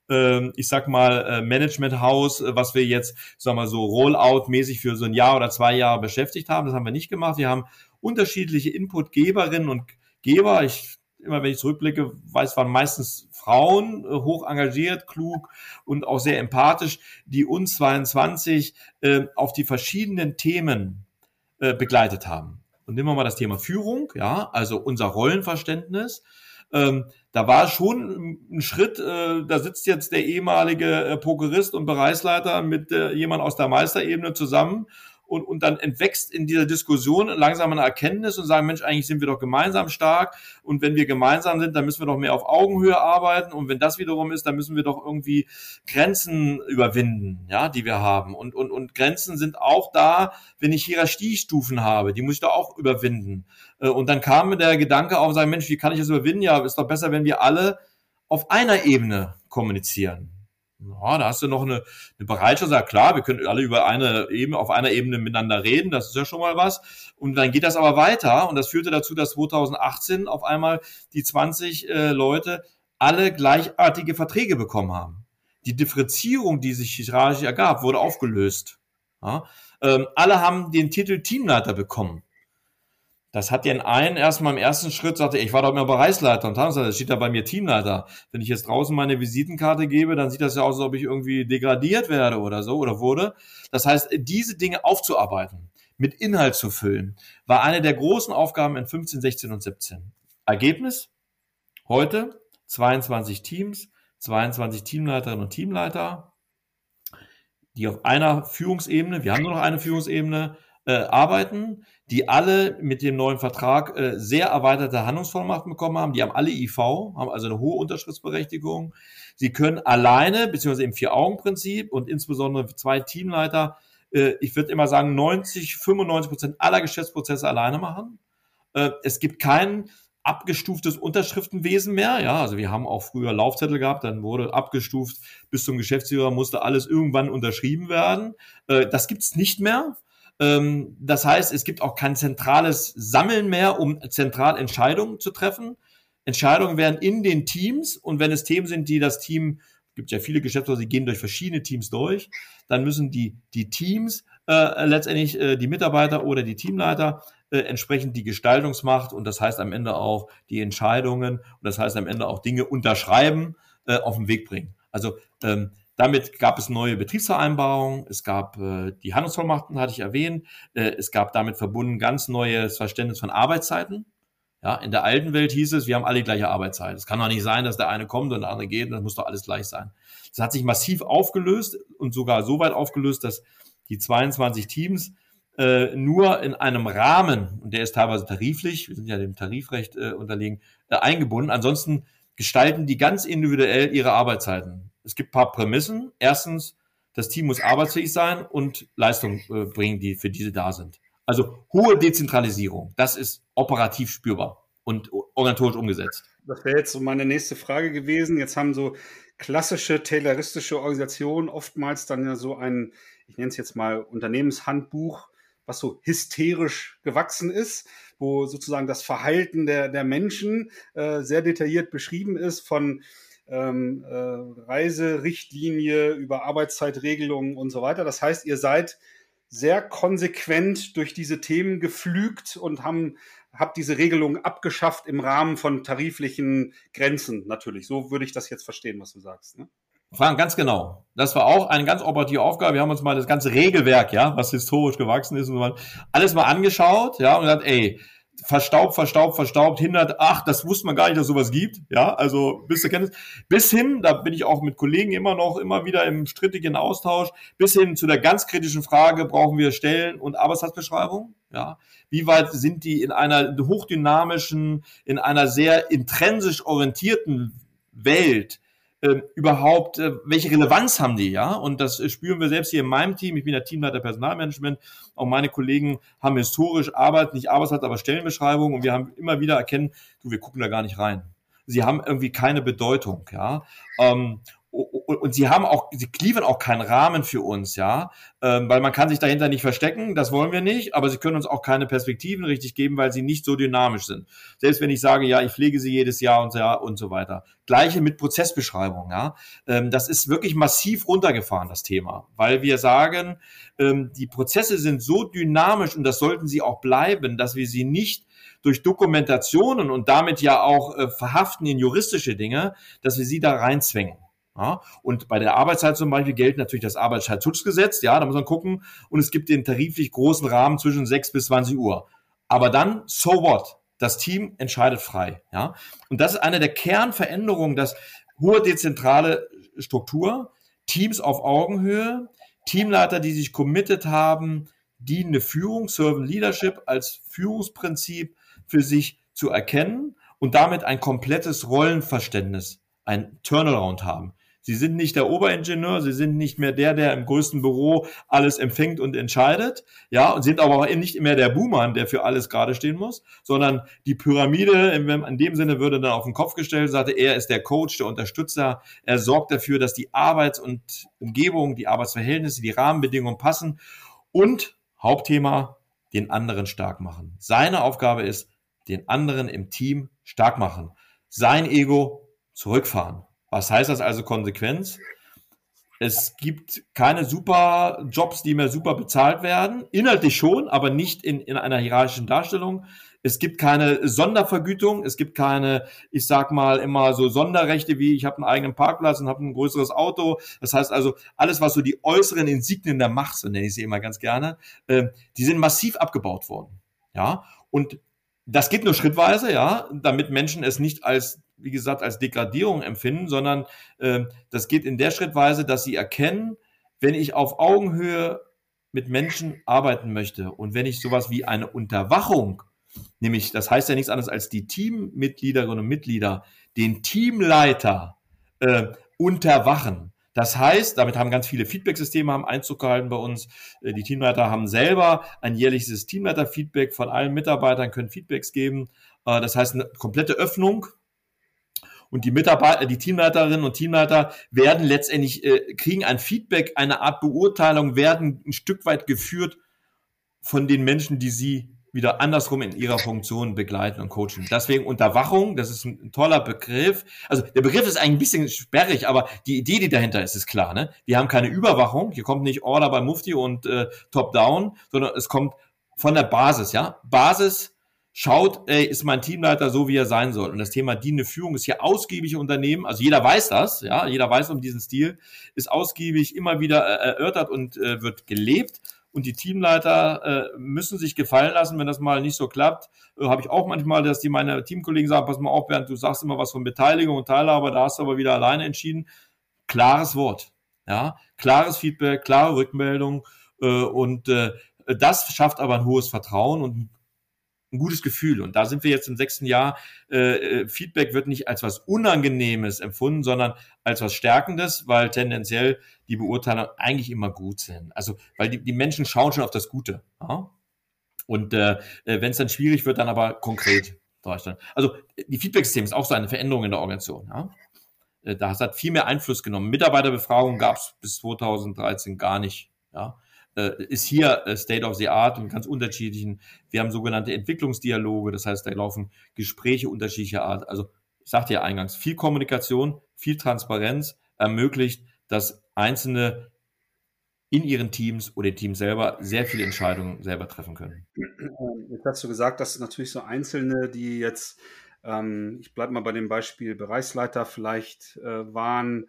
äh, ich sag mal, äh, Managementhaus, äh, was wir jetzt, sagen wir so, Rollout-mäßig für so ein Jahr oder zwei Jahre beschäftigt haben. Das haben wir nicht gemacht. Wir haben unterschiedliche Inputgeberinnen und Geber. Ich immer wenn ich zurückblicke, weiß, waren meistens Frauen, äh, hoch engagiert, klug und auch sehr empathisch, die uns 22 äh, auf die verschiedenen Themen äh, begleitet haben. Und nehmen wir mal das Thema Führung, ja, also unser Rollenverständnis. Ähm, da war schon ein Schritt, äh, da sitzt jetzt der ehemalige äh, Prokurist und Bereichsleiter mit äh, jemand aus der Meisterebene zusammen und, und dann entwächst in dieser Diskussion langsam eine Erkenntnis und sagen, Mensch, eigentlich sind wir doch gemeinsam stark und wenn wir gemeinsam sind, dann müssen wir doch mehr auf Augenhöhe arbeiten und wenn das wiederum ist, dann müssen wir doch irgendwie Grenzen überwinden, ja, die wir haben und, und, und Grenzen sind auch da, wenn ich Hierarchiestufen habe, die muss ich doch auch überwinden. Äh, und dann kam mir der Gedanke auf, sagen, Mensch, wie kann ich das überwinden? Ja, ist doch besser, wenn wir alle auf einer Ebene kommunizieren. Ja, da hast du noch eine, eine Bereitschaft, sag klar, wir können alle über eine Ebene, auf einer Ebene miteinander reden, das ist ja schon mal was. Und dann geht das aber weiter und das führte dazu, dass 2018 auf einmal die 20 äh, Leute alle gleichartige Verträge bekommen haben. Die Differenzierung, die sich hierarchisch ergab, wurde aufgelöst. Ja, ähm, alle haben den Titel Teamleiter bekommen. Das hat den einen erstmal im ersten Schritt, sagte, ich war doch immer Bereichsleiter und haben das steht da bei mir Teamleiter. Wenn ich jetzt draußen meine Visitenkarte gebe, dann sieht das ja aus, als ob ich irgendwie degradiert werde oder so oder wurde. Das heißt, diese Dinge aufzuarbeiten, mit Inhalt zu füllen, war eine der großen Aufgaben in 15, 16 und 17. Ergebnis? Heute 22 Teams, 22 Teamleiterinnen und Teamleiter, die auf einer Führungsebene, wir haben nur noch eine Führungsebene, äh, arbeiten, die alle mit dem neuen Vertrag äh, sehr erweiterte Handlungsvollmachten bekommen haben. Die haben alle IV, haben also eine hohe Unterschriftsberechtigung. Sie können alleine, beziehungsweise im Vier-Augen-Prinzip und insbesondere zwei Teamleiter, äh, ich würde immer sagen, 90, 95 Prozent aller Geschäftsprozesse alleine machen. Äh, es gibt kein abgestuftes Unterschriftenwesen mehr. Ja, also wir haben auch früher Laufzettel gehabt, dann wurde abgestuft bis zum Geschäftsführer, musste alles irgendwann unterschrieben werden. Äh, das gibt's nicht mehr. Ähm, das heißt, es gibt auch kein zentrales Sammeln mehr, um zentral Entscheidungen zu treffen. Entscheidungen werden in den Teams und wenn es Themen sind, die das Team, gibt ja viele Geschäftsführer, die gehen durch verschiedene Teams durch, dann müssen die, die Teams äh, letztendlich äh, die Mitarbeiter oder die Teamleiter äh, entsprechend die Gestaltungsmacht und das heißt am Ende auch die Entscheidungen und das heißt am Ende auch Dinge unterschreiben, äh, auf den Weg bringen. Also ähm, damit gab es neue Betriebsvereinbarungen, es gab äh, die Handelsvollmachten, hatte ich erwähnt, äh, es gab damit verbunden ganz neues Verständnis von Arbeitszeiten. Ja, in der alten Welt hieß es, wir haben alle die gleiche Arbeitszeit. Es kann doch nicht sein, dass der eine kommt und der andere geht, das muss doch alles gleich sein. Das hat sich massiv aufgelöst und sogar so weit aufgelöst, dass die 22 Teams äh, nur in einem Rahmen, und der ist teilweise tariflich, wir sind ja dem Tarifrecht äh, unterlegen, äh, eingebunden. Ansonsten gestalten die ganz individuell ihre Arbeitszeiten. Es gibt ein paar Prämissen. Erstens, das Team muss arbeitsfähig sein und Leistung äh, bringen, die für diese da sind. Also hohe Dezentralisierung, das ist operativ spürbar und organisatorisch umgesetzt. Das wäre jetzt so meine nächste Frage gewesen. Jetzt haben so klassische tayloristische Organisationen oftmals dann ja so ein, ich nenne es jetzt mal Unternehmenshandbuch, was so hysterisch gewachsen ist, wo sozusagen das Verhalten der, der Menschen äh, sehr detailliert beschrieben ist von ähm, äh, Reiserichtlinie über Arbeitszeitregelungen und so weiter. Das heißt, ihr seid sehr konsequent durch diese Themen geflügt und haben habt diese Regelung abgeschafft im Rahmen von tariflichen Grenzen natürlich. So würde ich das jetzt verstehen, was du sagst. Ne? Frank, ganz genau. Das war auch eine ganz operative Aufgabe. Wir haben uns mal das ganze Regelwerk, ja, was historisch gewachsen ist und alles mal angeschaut, ja, und gesagt, ey, verstaubt, verstaubt, verstaubt, hindert, ach, das wusste man gar nicht, dass sowas gibt, ja, also bis zur Kenntnis, bis hin, da bin ich auch mit Kollegen immer noch, immer wieder im strittigen Austausch, bis hin zu der ganz kritischen Frage, brauchen wir Stellen- und Arbeitsplatzbeschreibungen, ja, wie weit sind die in einer hochdynamischen, in einer sehr intrinsisch orientierten Welt, äh, überhaupt, äh, welche Relevanz haben die, ja? Und das äh, spüren wir selbst hier in meinem Team. Ich bin der Teamleiter Personalmanagement. Auch meine Kollegen haben historisch Arbeit, nicht Arbeitszeit, aber Stellenbeschreibung. Und wir haben immer wieder erkennen, du, wir gucken da gar nicht rein. Sie haben irgendwie keine Bedeutung, ja. Ähm, und sie haben auch, sie liefern auch keinen Rahmen für uns, ja, ähm, weil man kann sich dahinter nicht verstecken, das wollen wir nicht, aber sie können uns auch keine Perspektiven richtig geben, weil sie nicht so dynamisch sind. Selbst wenn ich sage, ja, ich pflege sie jedes Jahr und, ja, und so weiter. Gleiche mit Prozessbeschreibung, ja. Ähm, das ist wirklich massiv runtergefahren, das Thema, weil wir sagen, ähm, die Prozesse sind so dynamisch und das sollten sie auch bleiben, dass wir sie nicht durch Dokumentationen und damit ja auch äh, verhaften in juristische Dinge, dass wir sie da reinzwängen. Ja, und bei der Arbeitszeit zum Beispiel gilt natürlich das Arbeitszeitschutzgesetz. Ja, da muss man gucken. Und es gibt den tariflich großen Rahmen zwischen 6 bis 20 Uhr. Aber dann, so what? Das Team entscheidet frei. Ja, und das ist eine der Kernveränderungen, dass hohe dezentrale Struktur, Teams auf Augenhöhe, Teamleiter, die sich committed haben, dienende Führung, Servant Leadership als Führungsprinzip für sich zu erkennen und damit ein komplettes Rollenverständnis, ein Turnaround haben. Sie sind nicht der Oberingenieur, sie sind nicht mehr der, der im größten Büro alles empfängt und entscheidet, ja, und sind aber auch nicht mehr der Buhmann, der für alles gerade stehen muss, sondern die Pyramide in dem Sinne würde dann auf den Kopf gestellt, sagte, er ist der Coach, der Unterstützer, er sorgt dafür, dass die Arbeits- und Umgebung, die Arbeitsverhältnisse, die Rahmenbedingungen passen und Hauptthema, den anderen stark machen. Seine Aufgabe ist, den anderen im Team stark machen. Sein Ego zurückfahren. Was heißt das also Konsequenz? Es gibt keine super Jobs, die mehr super bezahlt werden. Inhaltlich schon, aber nicht in, in einer hierarchischen Darstellung. Es gibt keine Sondervergütung. Es gibt keine, ich sag mal, immer so Sonderrechte wie ich habe einen eigenen Parkplatz und habe ein größeres Auto. Das heißt also, alles, was so die äußeren Insignien der Macht, so nenne ich sie immer ganz gerne, äh, die sind massiv abgebaut worden. Ja, und das geht nur schrittweise, ja, damit Menschen es nicht als wie gesagt, als Degradierung empfinden, sondern äh, das geht in der Schrittweise, dass sie erkennen, wenn ich auf Augenhöhe mit Menschen arbeiten möchte und wenn ich sowas wie eine Unterwachung, nämlich das heißt ja nichts anderes als die Teammitgliederinnen und Mitglieder, den Teamleiter äh, unterwachen. Das heißt, damit haben ganz viele Feedback-Systeme haben Einzug gehalten bei uns. Äh, die Teamleiter haben selber ein jährliches Teamleiter-Feedback von allen Mitarbeitern, können Feedbacks geben. Äh, das heißt, eine komplette Öffnung und die Mitarbeiter, die Teamleiterinnen und Teamleiter werden letztendlich, äh, kriegen ein Feedback, eine Art Beurteilung, werden ein Stück weit geführt von den Menschen, die sie wieder andersrum in ihrer Funktion begleiten und coachen. Deswegen Unterwachung, das ist ein toller Begriff. Also der Begriff ist eigentlich ein bisschen sperrig, aber die Idee, die dahinter ist, ist klar. Ne? Wir haben keine Überwachung. Hier kommt nicht Order bei Mufti und äh, Top-Down, sondern es kommt von der Basis. Ja, Basis schaut, ey, ist mein Teamleiter so, wie er sein soll. Und das Thema dienende Führung ist hier ausgiebig Unternehmen, also jeder weiß das, ja, jeder weiß um diesen Stil, ist ausgiebig immer wieder äh, erörtert und äh, wird gelebt. Und die Teamleiter äh, müssen sich gefallen lassen, wenn das mal nicht so klappt. Äh, Habe ich auch manchmal, dass die meine Teamkollegen sagen, pass mal auf, Bernd, du sagst immer was von Beteiligung und Teilhabe, da hast du aber wieder alleine entschieden. Klares Wort, ja, klares Feedback, klare Rückmeldung äh, und äh, das schafft aber ein hohes Vertrauen und ein gutes Gefühl. Und da sind wir jetzt im sechsten Jahr. Äh, äh, Feedback wird nicht als was Unangenehmes empfunden, sondern als was Stärkendes, weil tendenziell die Beurteilungen eigentlich immer gut sind. Also, weil die, die Menschen schauen schon auf das Gute. Ja? Und äh, äh wenn es dann schwierig wird, dann aber konkret. Also die Feedback-System ist auch so eine Veränderung in der Organisation. Ja? Äh, da hat viel mehr Einfluss genommen. Mitarbeiterbefragung gab es bis 2013 gar nicht. Ja? Äh, ist hier äh, State of the Art und ganz unterschiedlichen. Wir haben sogenannte Entwicklungsdialoge, das heißt, da laufen Gespräche unterschiedlicher Art. Also ich sagte ja eingangs, viel Kommunikation, viel Transparenz ermöglicht, dass Einzelne in ihren Teams oder im Team selber sehr viele Entscheidungen selber treffen können. Jetzt hast du gesagt, dass natürlich so Einzelne, die jetzt, ähm, ich bleibe mal bei dem Beispiel Bereichsleiter vielleicht äh, waren,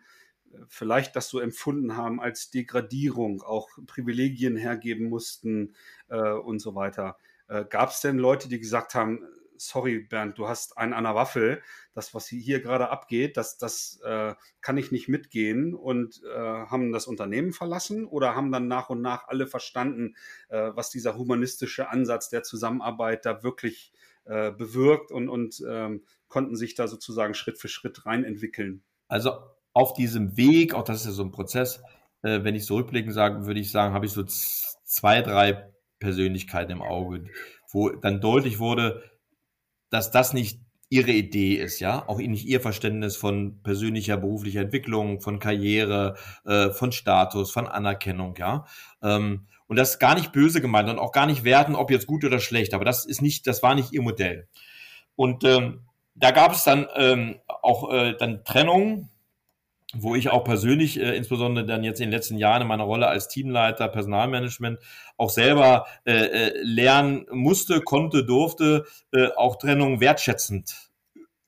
vielleicht das so empfunden haben als Degradierung, auch Privilegien hergeben mussten äh, und so weiter. Äh, Gab es denn Leute, die gesagt haben, sorry Bernd, du hast einen an der Waffel, das, was hier gerade abgeht, das, das äh, kann ich nicht mitgehen und äh, haben das Unternehmen verlassen oder haben dann nach und nach alle verstanden, äh, was dieser humanistische Ansatz der Zusammenarbeit da wirklich äh, bewirkt und, und ähm, konnten sich da sozusagen Schritt für Schritt rein entwickeln? Also auf diesem Weg, auch das ist ja so ein Prozess, äh, wenn ich zurückblicken sage, würde ich sagen, habe ich so zwei, drei Persönlichkeiten im Auge, wo dann deutlich wurde, dass das nicht ihre Idee ist, ja, auch nicht ihr Verständnis von persönlicher beruflicher Entwicklung, von Karriere, äh, von Status, von Anerkennung, ja. Ähm, und das ist gar nicht böse gemeint und auch gar nicht werten, ob jetzt gut oder schlecht, aber das ist nicht, das war nicht ihr Modell. Und ähm, da gab es dann ähm, auch äh, dann Trennungen, wo ich auch persönlich, äh, insbesondere dann jetzt in den letzten Jahren in meiner Rolle als Teamleiter, Personalmanagement, auch selber äh, äh, lernen musste, konnte, durfte, äh, auch Trennung wertschätzend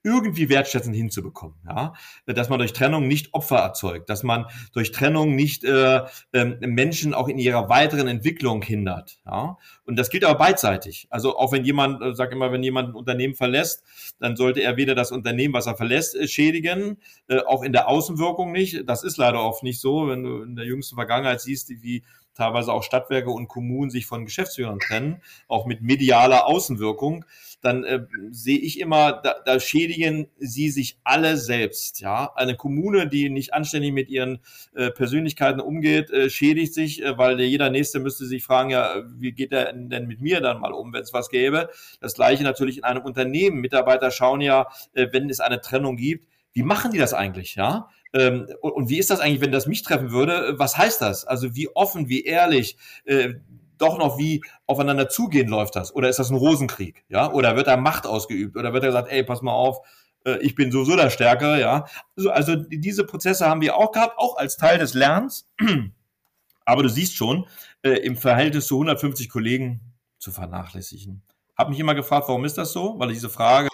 irgendwie wertschätzend hinzubekommen, ja, dass man durch Trennung nicht Opfer erzeugt, dass man durch Trennung nicht äh, äh, Menschen auch in ihrer weiteren Entwicklung hindert, ja, und das gilt aber beidseitig. Also auch wenn jemand, äh, sag immer, wenn jemand ein Unternehmen verlässt, dann sollte er weder das Unternehmen, was er verlässt, äh, schädigen, äh, auch in der Außenwirkung nicht. Das ist leider oft nicht so, wenn du in der jüngsten Vergangenheit siehst, wie teilweise auch Stadtwerke und Kommunen sich von Geschäftsführern trennen, auch mit medialer Außenwirkung, dann äh, sehe ich immer, da, da schädigen sie sich alle selbst. Ja, eine Kommune, die nicht anständig mit ihren äh, Persönlichkeiten umgeht, äh, schädigt sich, äh, weil jeder Nächste müsste sich fragen, ja, wie geht er denn mit mir dann mal um, wenn es was gäbe? Das gleiche natürlich in einem Unternehmen. Mitarbeiter schauen ja, äh, wenn es eine Trennung gibt, wie machen die das eigentlich, ja? Ähm, und, und, wie ist das eigentlich, wenn das mich treffen würde? Was heißt das? Also wie offen, wie ehrlich, äh, doch noch wie aufeinander zugehen läuft das? Oder ist das ein Rosenkrieg? Ja? Oder wird da Macht ausgeübt? Oder wird er gesagt, ey, pass mal auf, äh, ich bin sowieso der Stärkere, ja? Also, also diese Prozesse haben wir auch gehabt, auch als Teil des Lernens. <clears throat> Aber du siehst schon, äh, im Verhältnis zu 150 Kollegen zu vernachlässigen. Hab mich immer gefragt, warum ist das so? Weil diese Frage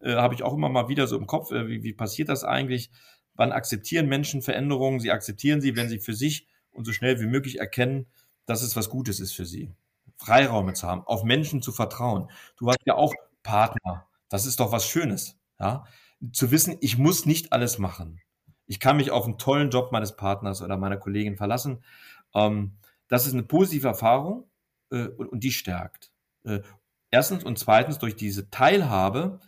äh, habe ich auch immer mal wieder so im Kopf, äh, wie, wie passiert das eigentlich? Wann akzeptieren Menschen Veränderungen? Sie akzeptieren sie, wenn sie für sich und so schnell wie möglich erkennen, dass es was Gutes ist für sie. Freiräume zu haben, auf Menschen zu vertrauen. Du hast ja auch Partner. Das ist doch was Schönes. Ja? Zu wissen, ich muss nicht alles machen. Ich kann mich auf einen tollen Job meines Partners oder meiner Kollegin verlassen. Ähm, das ist eine positive Erfahrung äh, und, die stärkt. Äh, erstens und zweitens durch diese Teilhabe,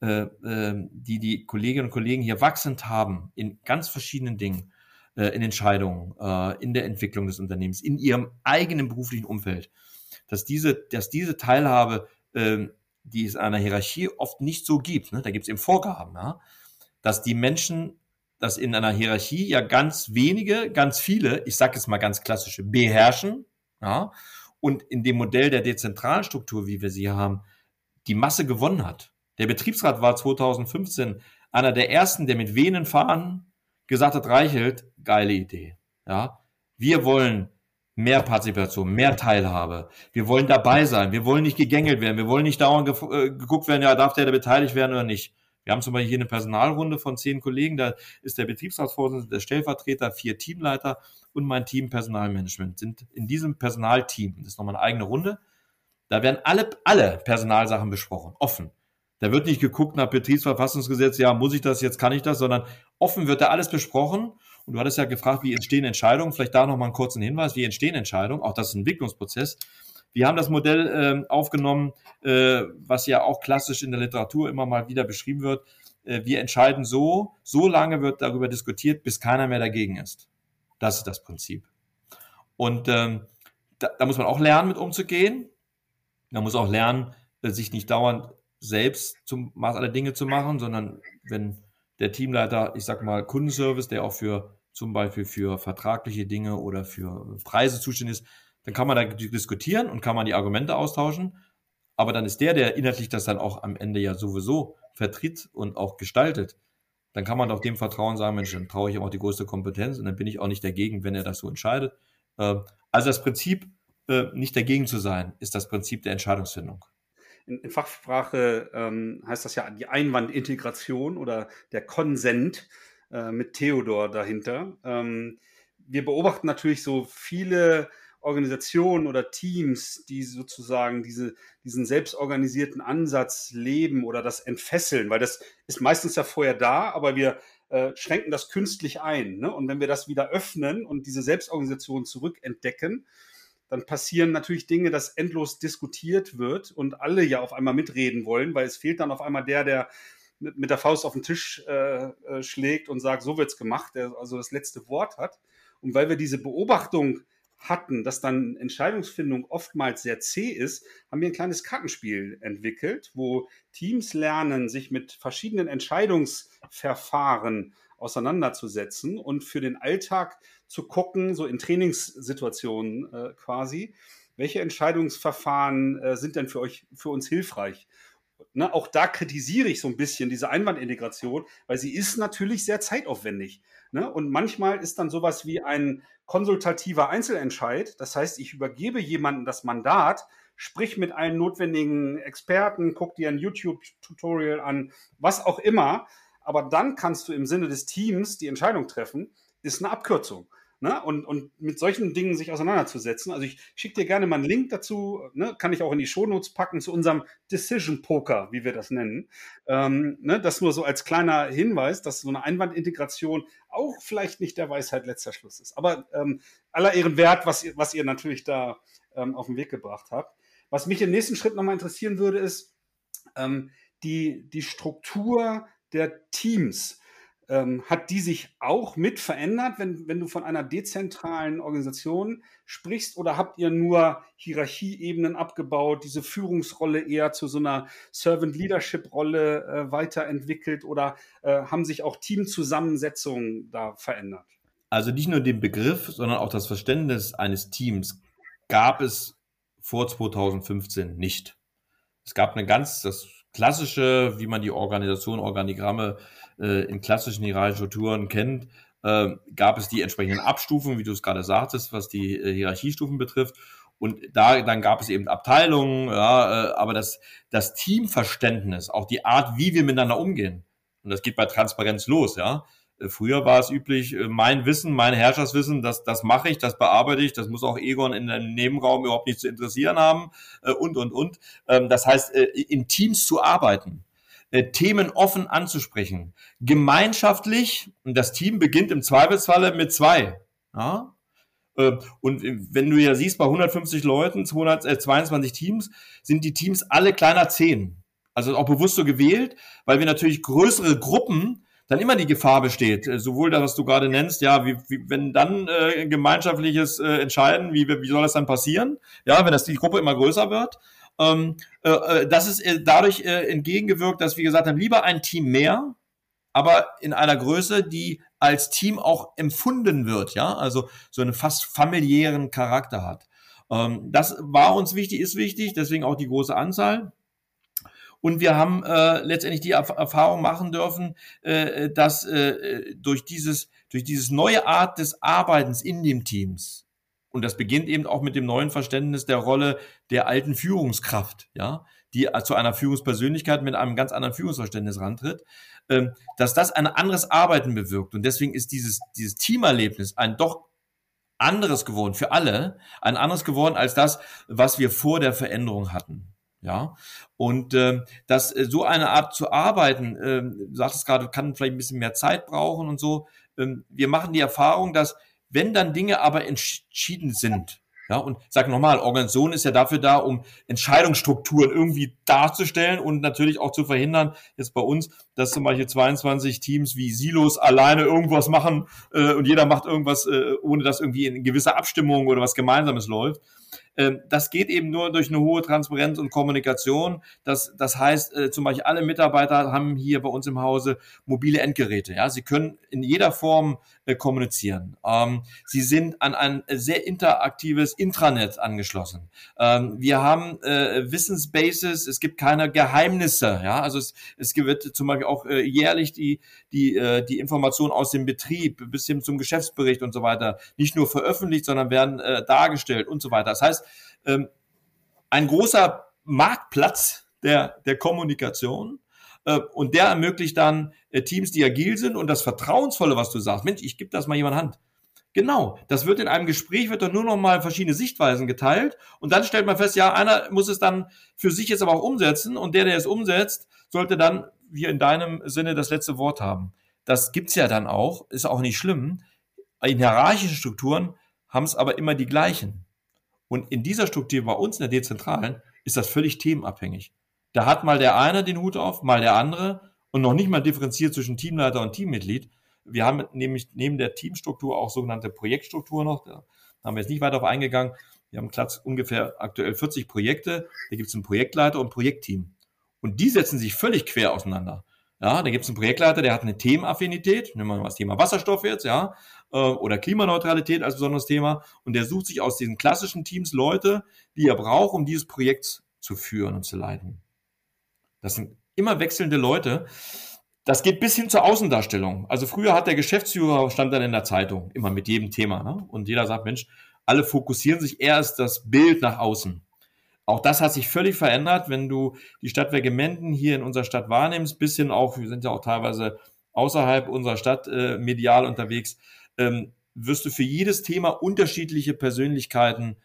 äh, äh die die Kolleginnen und Kollegen hier wachsend haben in ganz verschiedenen Dingen, äh, in Entscheidungen, äh, in der Entwicklung des Unternehmens, in ihrem eigenen beruflichen Umfeld, dass diese, dass diese Teilhabe, äh, die es in einer Hierarchie oft nicht so gibt, ne? da gibt es eben Vorgaben, ja? dass die Menschen das in einer Hierarchie ja ganz wenige, ganz viele, ich sage jetzt mal ganz klassische, beherrschen, ja, und in dem Modell der dezentralen Struktur, wie wir sie haben, die Masse gewonnen hat. Der Betriebsrat war 2015 einer der ersten, der mit Venen fahren gesagt hat, Reichelt, geile Idee. Ja, wir wollen mehr Partizipation, mehr Teilhabe. Wir wollen dabei sein. Wir wollen nicht gegängelt werden. Wir wollen nicht dauernd ge äh, geguckt werden, ja, darf der da beteiligt werden oder nicht. Wir haben zum Beispiel hier eine Personalrunde von zehn Kollegen. Da ist der Betriebsratsvorsitzende, der Stellvertreter, vier Teamleiter und mein Team Personalmanagement sind in diesem Personalteam. Das ist nochmal eine eigene Runde. Da werden alle, alle Personalsachen besprochen, offen. Da wird nicht geguckt nach Betriebsverfassungsgesetz, ja, muss ich das, jetzt kann ich das, sondern offen wird da alles besprochen. Und du hattest ja gefragt, wie entstehen Entscheidungen. Vielleicht da nochmal einen kurzen Hinweis, wie entstehen Entscheidungen. Auch das ist ein Entwicklungsprozess. Wir haben das Modell äh, aufgenommen, äh, was ja auch klassisch in der Literatur immer mal wieder beschrieben wird. Äh, wir entscheiden so, so lange wird darüber diskutiert, bis keiner mehr dagegen ist. Das ist das Prinzip. Und ähm, da, da muss man auch lernen, mit umzugehen. Man muss auch lernen, äh, sich nicht dauernd selbst zum Maß aller Dinge zu machen, sondern wenn der Teamleiter, ich sag mal, Kundenservice, der auch für zum Beispiel für vertragliche Dinge oder für Preise zuständig ist, dann kann man da diskutieren und kann man die Argumente austauschen. Aber dann ist der, der inhaltlich das dann auch am Ende ja sowieso vertritt und auch gestaltet. Dann kann man doch dem Vertrauen sagen, Mensch, dann traue ich ihm auch die größte Kompetenz und dann bin ich auch nicht dagegen, wenn er das so entscheidet. Ähm, also das Prinzip, äh, nicht dagegen zu sein, ist das Prinzip der Entscheidungsfindung in, in Fachsprache ähm, heißt das ja die Einwandintegration oder der Konsent äh, mit Theodor dahinter. Ähm, wir beobachten natürlich so viele Organisationen oder Teams, die sozusagen diese, diesen selbstorganisierten Ansatz leben oder das entfesseln, weil das ist meistens ja vorher da, aber wir äh, schränken das künstlich ein. Ne? Und wenn wir das wieder öffnen und diese Selbstorganisation zurückentdecken, dann passieren natürlich Dinge, dass endlos diskutiert wird und alle ja auf einmal mitreden wollen, weil es fehlt dann auf einmal der, der mit, der Faust auf den Tisch äh, äh, schlägt und sagt, so wird's gemacht, der also das letzte Wort hat. Und weil wir diese Beobachtung hatten, dass dann Entscheidungsfindung oftmals sehr zäh ist, haben wir ein kleines Kartenspiel entwickelt, wo Teams lernen, sich mit verschiedenen Entscheidungsverfahren auseinanderzusetzen und für den Alltag zu gucken, so in Trainingssituationen äh, quasi, welche Entscheidungsverfahren äh, sind denn für euch, für uns hilfreich? Ne, auch da kritisiere ich so ein bisschen diese Einwandintegration, weil sie ist natürlich sehr zeitaufwendig. Ne? Und manchmal ist dann sowas wie ein konsultativer Einzelentscheid. Das heißt, ich übergebe jemandem das Mandat, sprich mit allen notwendigen Experten, guck dir ein YouTube-Tutorial an, was auch immer. Aber dann kannst du im Sinne des Teams die Entscheidung treffen, ist eine Abkürzung. Ne? Und, und mit solchen Dingen sich auseinanderzusetzen. Also ich schicke dir gerne mal einen Link dazu, ne? kann ich auch in die Shownotes packen zu unserem Decision Poker, wie wir das nennen. Ähm, ne? Das nur so als kleiner Hinweis, dass so eine Einwandintegration auch vielleicht nicht der Weisheit letzter Schluss ist. Aber ähm, aller Ehren wert, was ihr, was ihr natürlich da ähm, auf den Weg gebracht habt. Was mich im nächsten Schritt nochmal interessieren würde, ist ähm, die, die Struktur der Teams. Ähm, hat die sich auch mit verändert, wenn, wenn du von einer dezentralen Organisation sprichst? Oder habt ihr nur Hierarchieebenen abgebaut, diese Führungsrolle eher zu so einer Servant Leadership Rolle äh, weiterentwickelt? Oder äh, haben sich auch Teamzusammensetzungen da verändert? Also nicht nur den Begriff, sondern auch das Verständnis eines Teams gab es vor 2015 nicht. Es gab eine ganz, das klassische, wie man die Organisation, Organigramme äh, in klassischen hierarchischen Strukturen kennt, äh, gab es die entsprechenden Abstufungen, wie du es gerade sagtest, was die äh, Hierarchiestufen betrifft. Und da dann gab es eben Abteilungen, ja, äh, aber das, das Teamverständnis, auch die Art, wie wir miteinander umgehen, und das geht bei Transparenz los, ja. Äh, früher war es üblich, äh, mein Wissen, mein Herrscherswissen, das, das mache ich, das bearbeite ich, das muss auch Egon in einem Nebenraum überhaupt nicht zu interessieren haben und, und, und. Ähm, das heißt, in Teams zu arbeiten äh, Themen offen anzusprechen. Gemeinschaftlich, und das Team beginnt im Zweifelsfalle mit zwei. Ja? Äh, und wenn du ja siehst, bei 150 Leuten, 222 äh, Teams, sind die Teams alle kleiner 10. Also auch bewusst so gewählt, weil wir natürlich größere Gruppen dann immer die Gefahr besteht, äh, sowohl das, was du gerade nennst, ja, wie, wie, wenn dann äh, gemeinschaftliches äh, Entscheiden, wie, wie soll das dann passieren? Ja, wenn das die Gruppe immer größer wird, ähm, äh, äh, das ist äh, dadurch äh, entgegengewirkt, dass wir gesagt haben, lieber ein Team mehr, aber in einer Größe, die als Team auch empfunden wird, ja, also so einen fast familiären Charakter hat. Ähm, das war uns wichtig, ist wichtig, deswegen auch die große Anzahl. Und wir haben äh, letztendlich die Erfahrung machen dürfen, äh, dass äh, durch dieses durch dieses neue Art des Arbeitens in den Teams und das beginnt eben auch mit dem neuen Verständnis der Rolle der alten Führungskraft, ja, die zu einer Führungspersönlichkeit mit einem ganz anderen Führungsverständnis rantritt, ähm, dass das ein anderes Arbeiten bewirkt. Und deswegen ist dieses, dieses Teamerlebnis ein doch anderes geworden für alle, ein anderes geworden als das, was wir vor der Veränderung hatten. Ja, und äh, dass äh, so eine Art zu arbeiten, äh, du sagtest gerade, kann vielleicht ein bisschen mehr Zeit brauchen und so. Ähm, wir machen die Erfahrung, dass wenn dann Dinge aber entschieden sind, ja, und sag nochmal, Organisation ist ja dafür da, um Entscheidungsstrukturen irgendwie darzustellen und natürlich auch zu verhindern, jetzt bei uns, dass zum Beispiel 22 Teams wie Silos alleine irgendwas machen äh, und jeder macht irgendwas, äh, ohne dass irgendwie in gewisser Abstimmung oder was Gemeinsames läuft. Ähm, das geht eben nur durch eine hohe Transparenz und Kommunikation. Das, das heißt, äh, zum Beispiel alle Mitarbeiter haben hier bei uns im Hause mobile Endgeräte. Ja, sie können in jeder Form äh, kommunizieren. Ähm, sie sind an ein sehr interaktives Intranet angeschlossen. Ähm, wir haben äh, Wissensbases. Es gibt keine Geheimnisse. Ja, also es, es wird zum Beispiel auch jährlich die die die Informationen aus dem Betrieb bis hin zum Geschäftsbericht und so weiter nicht nur veröffentlicht, sondern werden dargestellt und so weiter. Das heißt ähm, ein großer Marktplatz der, der Kommunikation. Äh, und der ermöglicht dann äh, Teams, die agil sind und das Vertrauensvolle, was du sagst. Mensch, ich gebe das mal jemand Hand. Genau, das wird in einem Gespräch, wird dann nur noch mal verschiedene Sichtweisen geteilt und dann stellt man fest, ja, einer muss es dann für sich jetzt aber auch umsetzen und der, der es umsetzt, sollte dann, wie in deinem Sinne, das letzte Wort haben. Das gibt's ja dann auch, ist auch nicht schlimm. In hierarchischen Strukturen haben es aber immer die gleichen. Und in dieser Struktur bei uns in der Dezentralen ist das völlig themenabhängig. Da hat mal der eine den Hut auf, mal der andere und noch nicht mal differenziert zwischen Teamleiter und Teammitglied. Wir haben nämlich neben der Teamstruktur auch sogenannte Projektstruktur noch. Da haben wir jetzt nicht weiter auf eingegangen. Wir haben ungefähr aktuell 40 Projekte. Da gibt es einen Projektleiter und ein Projektteam. Und die setzen sich völlig quer auseinander. Ja, da gibt es einen Projektleiter, der hat eine Themenaffinität, nehmen wir mal das Thema Wasserstoff jetzt, ja, äh, oder Klimaneutralität als besonderes Thema. Und der sucht sich aus diesen klassischen Teams Leute, die er braucht, um dieses Projekt zu führen und zu leiten. Das sind immer wechselnde Leute. Das geht bis hin zur Außendarstellung. Also früher hat der Geschäftsführer stand dann in der Zeitung, immer mit jedem Thema. Ne? Und jeder sagt, Mensch, alle fokussieren sich erst das Bild nach außen. Auch das hat sich völlig verändert, wenn du die Stadtwerke Menden hier in unserer Stadt wahrnimmst, bisschen auch, wir sind ja auch teilweise außerhalb unserer Stadt äh, medial unterwegs. Ähm, wirst du für jedes Thema unterschiedliche Persönlichkeiten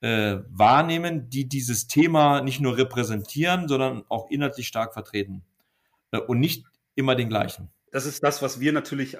äh, wahrnehmen, die dieses Thema nicht nur repräsentieren, sondern auch inhaltlich stark vertreten. Äh, und nicht immer den gleichen. Das ist das, was wir natürlich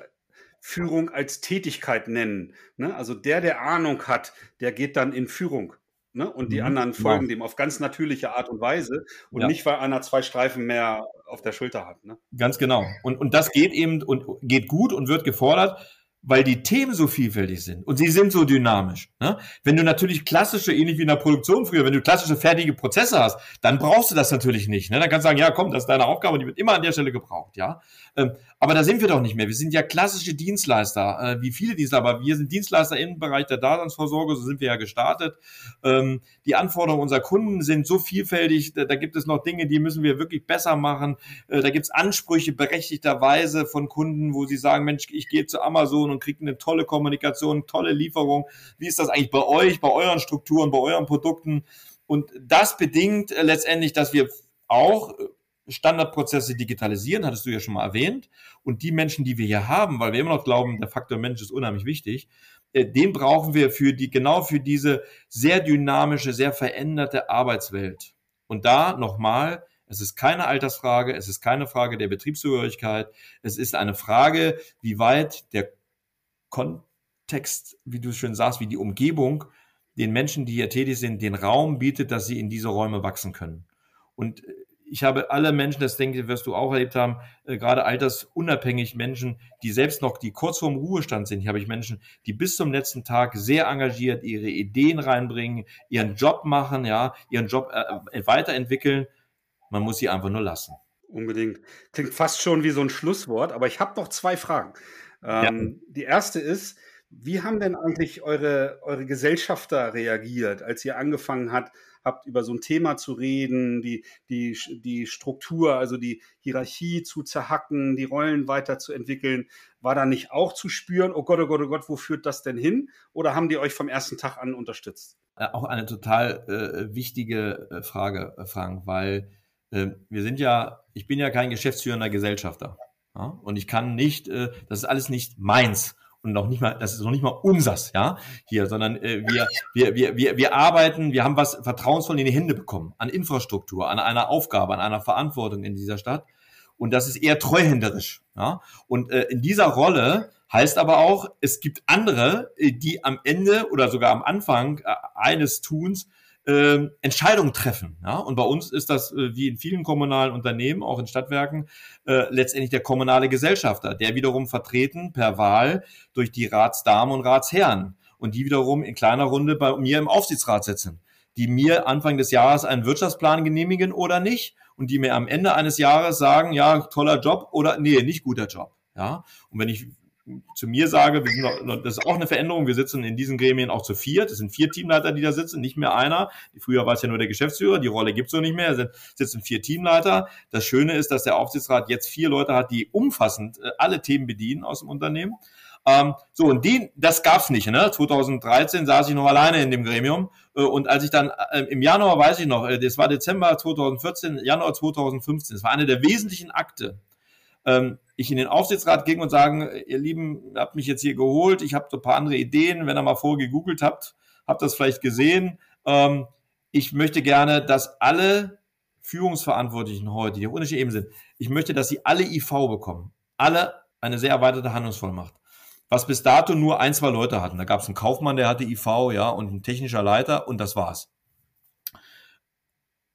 Führung als Tätigkeit nennen. Ne? Also der, der Ahnung hat, der geht dann in Führung. Ne? Und die mhm. anderen folgen ja. dem auf ganz natürliche Art und Weise und ja. nicht, weil einer zwei Streifen mehr auf der Schulter hat. Ne? Ganz genau. Und, und das geht eben und geht gut und wird gefordert weil die Themen so vielfältig sind und sie sind so dynamisch. Ne? Wenn du natürlich klassische, ähnlich wie in der Produktion früher, wenn du klassische fertige Prozesse hast, dann brauchst du das natürlich nicht. Ne? Dann kannst du sagen, ja, komm, das ist deine Aufgabe, die wird immer an der Stelle gebraucht, ja. Ähm, aber da sind wir doch nicht mehr. Wir sind ja klassische Dienstleister, äh, wie viele Dienstleister, aber wir sind Dienstleister im Bereich der Daseinsvorsorge, so sind wir ja gestartet. Ähm, die Anforderungen unserer Kunden sind so vielfältig, da, da gibt es noch Dinge, die müssen wir wirklich besser machen. Äh, da gibt es Ansprüche berechtigterweise von Kunden, wo sie sagen, Mensch, ich gehe zu Amazon und kriege eine tolle Kommunikation, tolle Lieferung. Wie ist das eigentlich bei euch, bei euren Strukturen, bei euren Produkten? Und das bedingt äh, letztendlich, dass wir auch äh, Standardprozesse digitalisieren, hattest du ja schon mal erwähnt. Und die Menschen, die wir hier haben, weil wir immer noch glauben, der Faktor Mensch ist unheimlich wichtig, äh, den brauchen wir für die, genau für diese sehr dynamische, sehr veränderte Arbeitswelt. Und da nochmal, es ist keine Altersfrage, es ist keine Frage der Betriebszugehörigkeit, es ist eine Frage, wie weit der Kontext, wie du schön sagst, wie die Umgebung den Menschen, die hier tätig sind, den Raum bietet, dass sie in diese Räume wachsen können. Und äh, ich habe alle Menschen, das denke ich, wirst du auch erlebt haben, äh, gerade altersunabhängig Menschen, die selbst noch, die kurz vorm Ruhestand sind. Hier habe ich Menschen, die bis zum letzten Tag sehr engagiert ihre Ideen reinbringen, ihren Job machen, ja, ihren Job äh, weiterentwickeln. Man muss sie einfach nur lassen. Unbedingt. Klingt fast schon wie so ein Schlusswort, aber ich habe noch zwei Fragen. Ähm, ja. Die erste ist, wie haben denn eigentlich eure, eure Gesellschafter reagiert, als ihr angefangen habt, habt, über so ein Thema zu reden, die, die, die Struktur, also die Hierarchie zu zerhacken, die Rollen weiterzuentwickeln? War da nicht auch zu spüren, oh Gott, oh Gott, oh Gott, wo führt das denn hin? Oder haben die euch vom ersten Tag an unterstützt? Äh, auch eine total äh, wichtige äh, Frage, äh, Frank, weil äh, wir sind ja, ich bin ja kein geschäftsführender Gesellschafter. Ja? Und ich kann nicht, äh, das ist alles nicht meins und noch nicht mal, das ist noch nicht mal unsers, ja, hier, sondern äh, wir, wir, wir, wir, wir arbeiten, wir haben was vertrauensvoll in die Hände bekommen, an Infrastruktur, an einer Aufgabe, an einer Verantwortung in dieser Stadt. Und das ist eher treuhänderisch. Ja? Und äh, in dieser Rolle heißt aber auch, es gibt andere, äh, die am Ende oder sogar am Anfang äh, eines Tuns äh, Entscheidungen treffen. Ja? Und bei uns ist das, äh, wie in vielen kommunalen Unternehmen, auch in Stadtwerken, äh, letztendlich der kommunale Gesellschafter, der wiederum vertreten per Wahl durch die Ratsdamen und Ratsherren und die wiederum in kleiner Runde bei mir im Aufsichtsrat sitzen, die mir Anfang des Jahres einen Wirtschaftsplan genehmigen oder nicht und die mir am Ende eines Jahres sagen, ja, toller Job oder nee, nicht guter Job. Ja, und wenn ich zu mir sage, wir sind noch, das ist auch eine Veränderung, wir sitzen in diesen Gremien auch zu viert, es sind vier Teamleiter, die da sitzen, nicht mehr einer. Früher war es ja nur der Geschäftsführer, die Rolle gibt's so nicht mehr, es sitzen vier Teamleiter. Das Schöne ist, dass der Aufsichtsrat jetzt vier Leute hat, die umfassend äh, alle Themen bedienen aus dem Unternehmen. Ähm, so, und den, das gab's nicht. Ne? 2013 saß ich noch alleine in dem Gremium. Äh, und als ich dann äh, im Januar, weiß ich noch, äh, das war Dezember 2014, Januar 2015, das war eine der wesentlichen Akte, ähm, ich in den Aufsichtsrat ging und sagen, ihr Lieben, habt mich jetzt hier geholt, ich habe so ein paar andere Ideen, wenn ihr mal vorher gegoogelt habt, habt das vielleicht gesehen. Ähm, ich möchte gerne, dass alle Führungsverantwortlichen heute, die auf unterschiedlichen Ebenen sind, ich möchte, dass sie alle IV bekommen. Alle eine sehr erweiterte Handlungsvollmacht. Was bis dato nur ein, zwei Leute hatten. Da gab es einen Kaufmann, der hatte IV, ja, und ein technischer Leiter und das war's.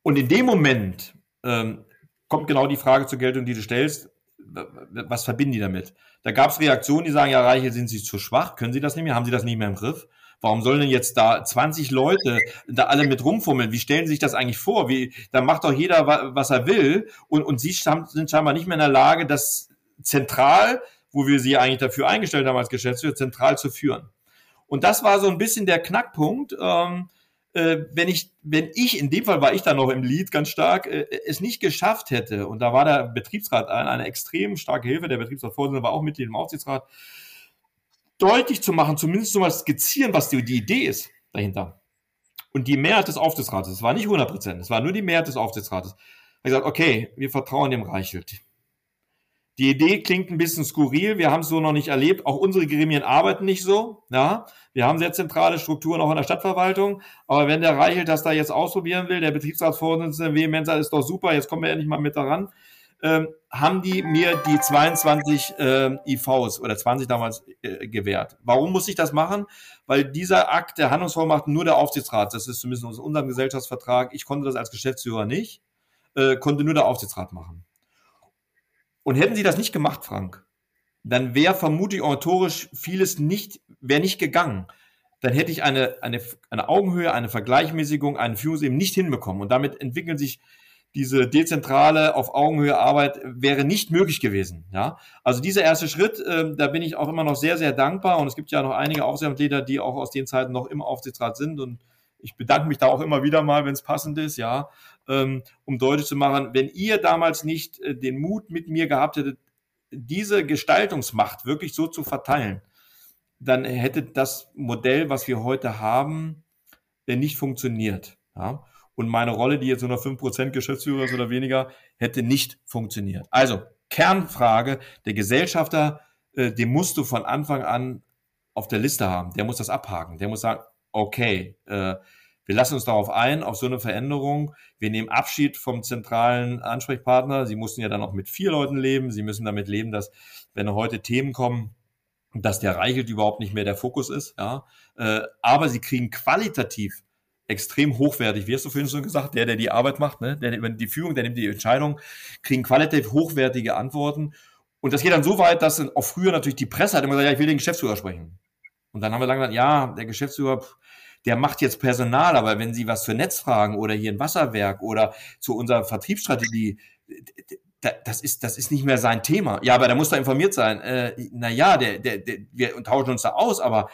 Und in dem Moment ähm, kommt genau die Frage zur Geltung, die du stellst was verbinden die damit? Da gab es Reaktionen, die sagen, ja, Reiche, sind Sie zu schwach? Können Sie das nicht mehr? Haben Sie das nicht mehr im Griff? Warum sollen denn jetzt da 20 Leute da alle mit rumfummeln? Wie stellen Sie sich das eigentlich vor? Wie, da macht doch jeder, was er will. Und, und Sie sind scheinbar nicht mehr in der Lage, das zentral, wo wir Sie eigentlich dafür eingestellt haben als Geschäftsführer, zentral zu führen. Und das war so ein bisschen der Knackpunkt. Ähm, äh, wenn ich, wenn ich, in dem Fall war ich da noch im Lied ganz stark, äh, es nicht geschafft hätte, und da war der Betriebsrat eine, eine extrem starke Hilfe, der Betriebsratsvorsitzende war auch Mitglied im Aufsichtsrat, deutlich zu machen, zumindest so mal skizzieren, was die, die Idee ist dahinter. Und die Mehrheit des Aufsichtsrates, es war nicht 100 Prozent, es war nur die Mehrheit des Aufsichtsrates, hat gesagt, okay, wir vertrauen dem Reichelt. Die Idee klingt ein bisschen skurril, wir haben es so noch nicht erlebt. Auch unsere Gremien arbeiten nicht so. Ja, wir haben sehr zentrale Strukturen auch in der Stadtverwaltung. Aber wenn der Reichelt das da jetzt ausprobieren will, der Betriebsratsvorsitzende vehement sagt, ist doch super, jetzt kommen wir endlich mal mit daran, ähm, haben die mir die 22 äh, IVs oder 20 damals äh, gewährt. Warum muss ich das machen? Weil dieser Akt der Handlungsvollmacht nur der Aufsichtsrat, das ist zumindest aus unserem Gesellschaftsvertrag, ich konnte das als Geschäftsführer nicht, äh, konnte nur der Aufsichtsrat machen. Und hätten sie das nicht gemacht, Frank, dann wäre vermutlich oratorisch vieles nicht, wäre nicht gegangen. Dann hätte ich eine, eine, eine Augenhöhe, eine Vergleichmäßigung, einen Führungsebene nicht hinbekommen. Und damit entwickeln sich diese dezentrale auf Augenhöhe Arbeit wäre nicht möglich gewesen. Ja, also dieser erste Schritt, äh, da bin ich auch immer noch sehr, sehr dankbar. Und es gibt ja noch einige Aufsichtsratleiter, die auch aus den Zeiten noch im Aufsichtsrat sind. Und ich bedanke mich da auch immer wieder mal, wenn es passend ist. Ja, ähm, um deutlich zu machen, wenn ihr damals nicht äh, den Mut mit mir gehabt hättet, diese Gestaltungsmacht wirklich so zu verteilen, dann hätte das Modell, was wir heute haben, äh, nicht funktioniert. Ja? Und meine Rolle, die jetzt nur noch 5% Geschäftsführer ist oder weniger, hätte nicht funktioniert. Also Kernfrage, der Gesellschafter, äh, den musst du von Anfang an auf der Liste haben. Der muss das abhaken. Der muss sagen, okay, äh, wir lassen uns darauf ein, auf so eine Veränderung. Wir nehmen Abschied vom zentralen Ansprechpartner. Sie mussten ja dann auch mit vier Leuten leben. Sie müssen damit leben, dass, wenn heute Themen kommen, dass der Reichelt überhaupt nicht mehr der Fokus ist. Ja. Äh, aber sie kriegen qualitativ extrem hochwertig, wie hast du vorhin schon gesagt, der, der die Arbeit macht, ne? der über die Führung, der nimmt die Entscheidung, kriegen qualitativ hochwertige Antworten. Und das geht dann so weit, dass auch früher natürlich die Presse hat immer gesagt, ja, ich will den Geschäftsführer sprechen. Und dann haben wir lange gesagt, ja, der Geschäftsführer, der macht jetzt Personal, aber wenn Sie was für Netzfragen oder hier ein Wasserwerk oder zu unserer Vertriebsstrategie, das ist, das ist nicht mehr sein Thema. Ja, aber der muss da informiert sein. Äh, na ja, der, der, der, wir tauschen uns da aus, aber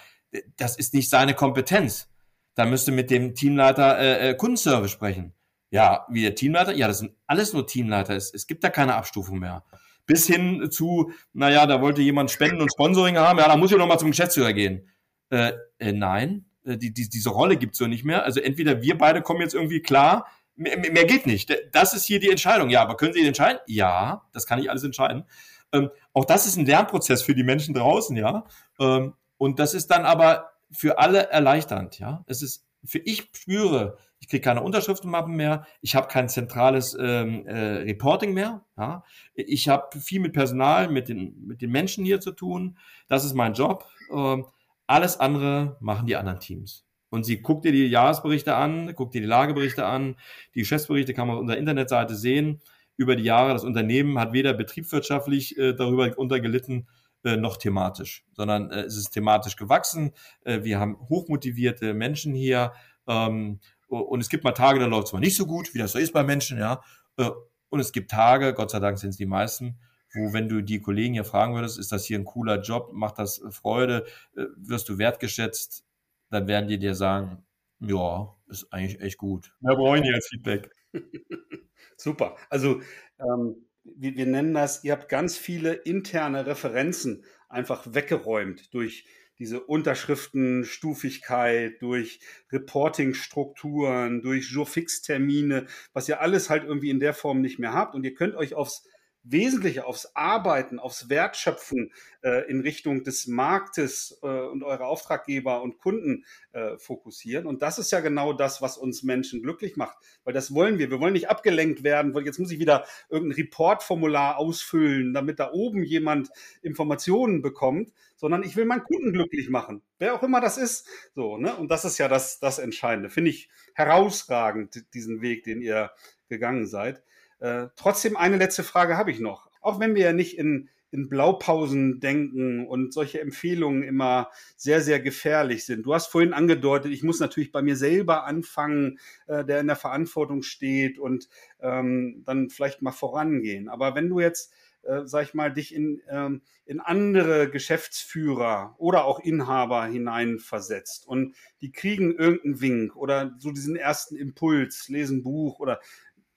das ist nicht seine Kompetenz da müsste mit dem Teamleiter äh, äh, Kundenservice sprechen. Ja, wie der Teamleiter? Ja, das sind alles nur Teamleiter. Es, es gibt da keine Abstufung mehr. Bis hin zu, naja, da wollte jemand Spenden und Sponsoring haben, ja, da muss ich noch mal zum Geschäftsführer gehen. Äh, äh, nein, die, die, diese Rolle gibt's so nicht mehr. Also entweder wir beide kommen jetzt irgendwie klar, mehr, mehr geht nicht. Das ist hier die Entscheidung. Ja, aber können Sie entscheiden? Ja, das kann ich alles entscheiden. Ähm, auch das ist ein Lernprozess für die Menschen draußen, ja. Ähm, und das ist dann aber für alle erleichternd. Ja, es ist für ich spüre, ich kriege keine Unterschriftenmappen mehr, ich habe kein zentrales ähm, äh, Reporting mehr. Ja, ich habe viel mit Personal, mit den mit den Menschen hier zu tun. Das ist mein Job. Ähm, alles andere machen die anderen Teams. Und sie guckt dir die Jahresberichte an, guckt dir die Lageberichte an, die Geschäftsberichte kann man auf unserer Internetseite sehen. Über die Jahre, das Unternehmen hat weder betriebswirtschaftlich äh, darüber untergelitten, äh, noch thematisch, sondern äh, es ist thematisch gewachsen. Äh, wir haben hochmotivierte Menschen hier ähm, und es gibt mal Tage, da läuft es mal nicht so gut, wie das so ist bei Menschen, ja. Äh, und es gibt Tage, Gott sei Dank sind es die meisten, wo, wenn du die Kollegen hier fragen würdest, ist das hier ein cooler Job, macht das Freude, äh, wirst du wertgeschätzt, dann werden die dir sagen, ja, ist eigentlich echt gut. Wir brauchen jetzt Feedback. <laughs> Super. Also ähm, wir, wir nennen das, ihr habt ganz viele interne Referenzen einfach weggeräumt durch diese Unterschriftenstufigkeit, durch Reportingstrukturen, durch Jour-Fix-Termine, was ihr alles halt irgendwie in der Form nicht mehr habt. Und ihr könnt euch aufs Wesentliche aufs Arbeiten, aufs Wertschöpfen äh, in Richtung des Marktes äh, und eure Auftraggeber und Kunden äh, fokussieren. Und das ist ja genau das, was uns Menschen glücklich macht, weil das wollen wir. Wir wollen nicht abgelenkt werden, weil jetzt muss ich wieder irgendein Reportformular ausfüllen, damit da oben jemand Informationen bekommt, sondern ich will meinen Kunden glücklich machen, wer auch immer das ist. So, ne? Und das ist ja das, das Entscheidende. Finde ich herausragend, diesen Weg, den ihr gegangen seid. Äh, trotzdem eine letzte Frage habe ich noch. Auch wenn wir ja nicht in, in Blaupausen denken und solche Empfehlungen immer sehr, sehr gefährlich sind. Du hast vorhin angedeutet, ich muss natürlich bei mir selber anfangen, äh, der in der Verantwortung steht und ähm, dann vielleicht mal vorangehen. Aber wenn du jetzt äh, sag ich mal, dich in, ähm, in andere Geschäftsführer oder auch Inhaber hineinversetzt und die kriegen irgendeinen Wink oder so diesen ersten Impuls, lesen Buch oder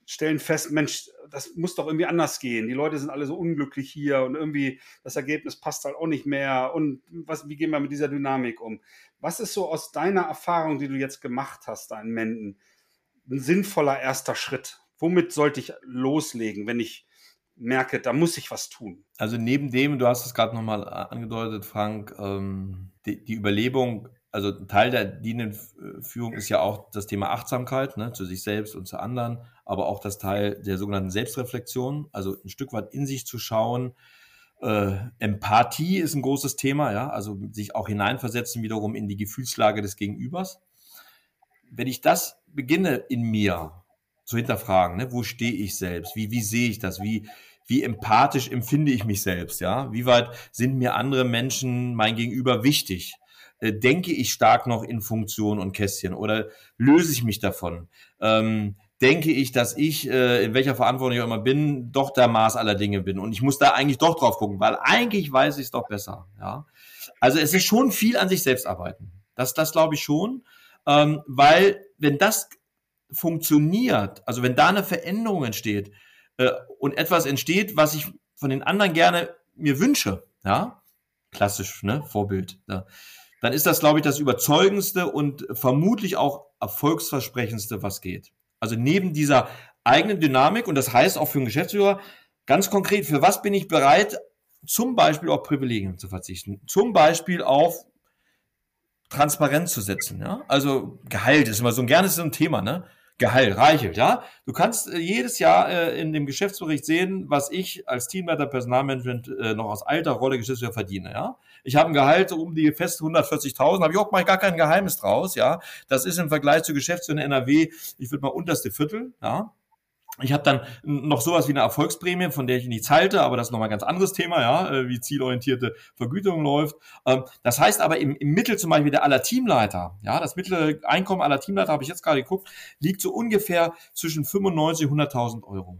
stellen fest, Mensch, das muss doch irgendwie anders gehen. Die Leute sind alle so unglücklich hier und irgendwie das Ergebnis passt halt auch nicht mehr. Und was, wie gehen wir mit dieser Dynamik um? Was ist so aus deiner Erfahrung, die du jetzt gemacht hast, da in Menden, ein sinnvoller erster Schritt? Womit sollte ich loslegen, wenn ich merke, da muss ich was tun? Also neben dem, du hast es gerade nochmal angedeutet, Frank, ähm, die, die Überlebung also ein Teil der dienenden Führung ist ja auch das Thema Achtsamkeit ne, zu sich selbst und zu anderen, aber auch das Teil der sogenannten Selbstreflexion, also ein Stück weit in sich zu schauen. Äh, Empathie ist ein großes Thema, ja, also sich auch hineinversetzen wiederum in die Gefühlslage des Gegenübers. Wenn ich das beginne in mir zu hinterfragen, ne, wo stehe ich selbst, wie, wie sehe ich das, wie, wie empathisch empfinde ich mich selbst, ja, wie weit sind mir andere Menschen, mein Gegenüber wichtig? Äh, denke ich stark noch in Funktion und Kästchen oder löse ich mich davon? Ähm, denke ich, dass ich, äh, in welcher Verantwortung ich auch immer bin, doch der Maß aller Dinge bin. Und ich muss da eigentlich doch drauf gucken, weil eigentlich weiß ich es doch besser. Ja? Also es ist schon viel an sich selbst arbeiten. Das, das glaube ich schon. Ähm, weil wenn das funktioniert, also wenn da eine Veränderung entsteht äh, und etwas entsteht, was ich von den anderen gerne mir wünsche, ja, klassisch, ne, Vorbild, ja, dann ist das, glaube ich, das überzeugendste und vermutlich auch erfolgsversprechendste, was geht. Also neben dieser eigenen Dynamik, und das heißt auch für einen Geschäftsführer, ganz konkret, für was bin ich bereit, zum Beispiel auf Privilegien zu verzichten, zum Beispiel auf Transparenz zu setzen. Ja? Also Gehalt ist immer so ein gerne so ein Thema, ne? Gehalt, reichelt, ja. Du kannst äh, jedes Jahr äh, in dem Geschäftsbericht sehen, was ich als Teamleiter Personalmanagement äh, noch aus alter Rolle Geschäftsführer verdiene, ja. Ich habe ein Gehalt um die fest 140.000, habe ich auch mal gar kein Geheimnis draus, ja. Das ist im Vergleich zu Geschäftsführern NRW, ich würde mal unterste Viertel, ja. Ich habe dann noch sowas wie eine Erfolgsprämie, von der ich nichts halte, aber das ist nochmal ein ganz anderes Thema, ja, äh, wie zielorientierte Vergütung läuft. Ähm, das heißt aber im, im Mittel zum Beispiel der aller Teamleiter, ja, das mittlere Einkommen aller Teamleiter, habe ich jetzt gerade geguckt, liegt so ungefähr zwischen 95 und 100.000 Euro.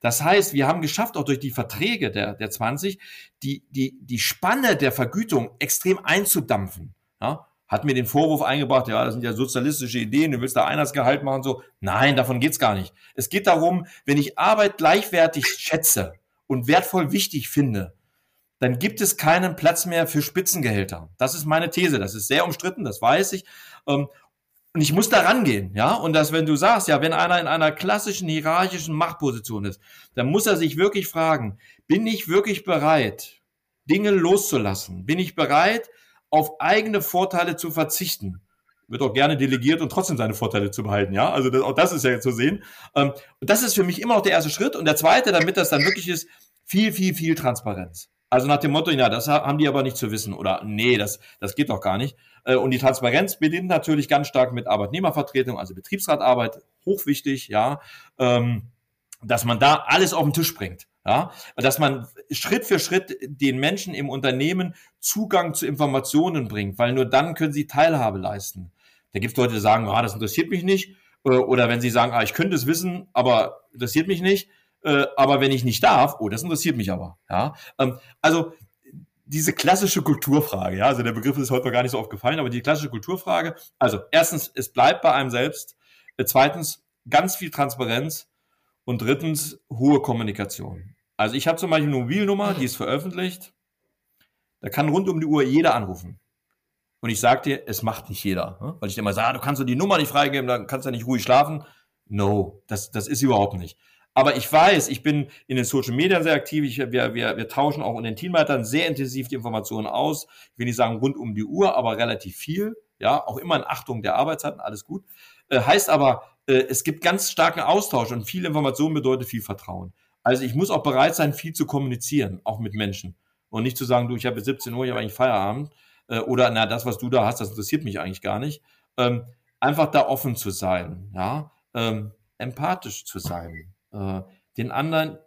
Das heißt, wir haben geschafft, auch durch die Verträge der, der 20, die, die, die Spanne der Vergütung extrem einzudampfen. Ja? hat mir den Vorwurf eingebracht, ja, das sind ja sozialistische Ideen, du willst da Einheitsgehalt machen, so. Nein, davon geht's gar nicht. Es geht darum, wenn ich Arbeit gleichwertig schätze und wertvoll wichtig finde, dann gibt es keinen Platz mehr für Spitzengehälter. Das ist meine These. Das ist sehr umstritten, das weiß ich. Und ich muss da rangehen, ja. Und dass, wenn du sagst, ja, wenn einer in einer klassischen hierarchischen Machtposition ist, dann muss er sich wirklich fragen, bin ich wirklich bereit, Dinge loszulassen? Bin ich bereit, auf eigene Vorteile zu verzichten. Wird auch gerne delegiert und trotzdem seine Vorteile zu behalten, ja. Also das, auch das ist ja zu sehen. Ähm, und das ist für mich immer noch der erste Schritt. Und der zweite, damit das dann wirklich ist, viel, viel, viel Transparenz. Also nach dem Motto, ja, das haben die aber nicht zu wissen oder nee, das, das geht doch gar nicht. Äh, und die Transparenz beginnt natürlich ganz stark mit Arbeitnehmervertretung, also Betriebsratarbeit, hochwichtig, ja, ähm, dass man da alles auf den Tisch bringt. Ja, dass man Schritt für Schritt den Menschen im Unternehmen Zugang zu Informationen bringt, weil nur dann können sie Teilhabe leisten. Da gibt es Leute, die sagen, ah, das interessiert mich nicht. Äh, oder wenn sie sagen, ah, ich könnte es wissen, aber interessiert mich nicht. Äh, aber wenn ich nicht darf, oh, das interessiert mich aber. Ja, ähm, also diese klassische Kulturfrage, ja, also der Begriff ist heute noch gar nicht so oft gefallen, aber die klassische Kulturfrage, also erstens, es bleibt bei einem selbst. Äh, zweitens, ganz viel Transparenz. Und drittens, hohe Kommunikation. Also ich habe zum Beispiel eine Mobilnummer, die ist veröffentlicht. Da kann rund um die Uhr jeder anrufen. Und ich sage dir, es macht nicht jeder. Ne? Weil ich dir immer sage, du kannst doch die Nummer nicht freigeben, dann kannst du ja nicht ruhig schlafen. No, das, das ist überhaupt nicht. Aber ich weiß, ich bin in den Social Media sehr aktiv. Ich, wir, wir, wir tauschen auch in den Teamleitern sehr intensiv die Informationen aus. Ich will nicht sagen rund um die Uhr, aber relativ viel. Ja, auch immer in Achtung der Arbeitszeiten, alles gut. Äh, heißt aber, äh, es gibt ganz starken Austausch und viel Information bedeutet viel Vertrauen. Also ich muss auch bereit sein, viel zu kommunizieren, auch mit Menschen. Und nicht zu sagen, du, ich habe 17 Uhr, ich habe eigentlich Feierabend. Äh, oder, na, das, was du da hast, das interessiert mich eigentlich gar nicht. Ähm, einfach da offen zu sein, ja, ähm, empathisch zu sein, äh, den anderen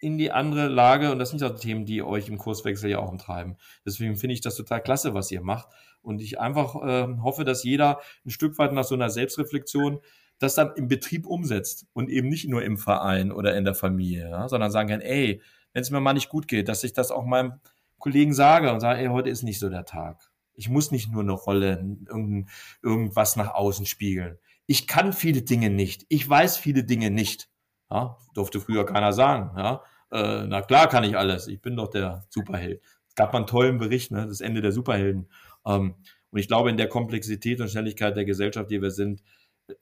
in die andere Lage, und das sind ja Themen, die euch im Kurswechsel ja auch umtreiben. Deswegen finde ich das total klasse, was ihr macht. Und ich einfach äh, hoffe, dass jeder ein Stück weit nach so einer Selbstreflexion das dann im Betrieb umsetzt und eben nicht nur im Verein oder in der Familie, ja, sondern sagen kann, ey, wenn es mir mal nicht gut geht, dass ich das auch meinem Kollegen sage und sage, ey, heute ist nicht so der Tag. Ich muss nicht nur eine Rolle, irgend, irgendwas nach außen spiegeln. Ich kann viele Dinge nicht. Ich weiß viele Dinge nicht. Ja, durfte früher keiner sagen. Ja, äh, na klar kann ich alles. Ich bin doch der Superheld. Es gab mal einen tollen Bericht, ne, das Ende der Superhelden. Ähm, und ich glaube, in der Komplexität und Schnelligkeit der Gesellschaft, die wir sind,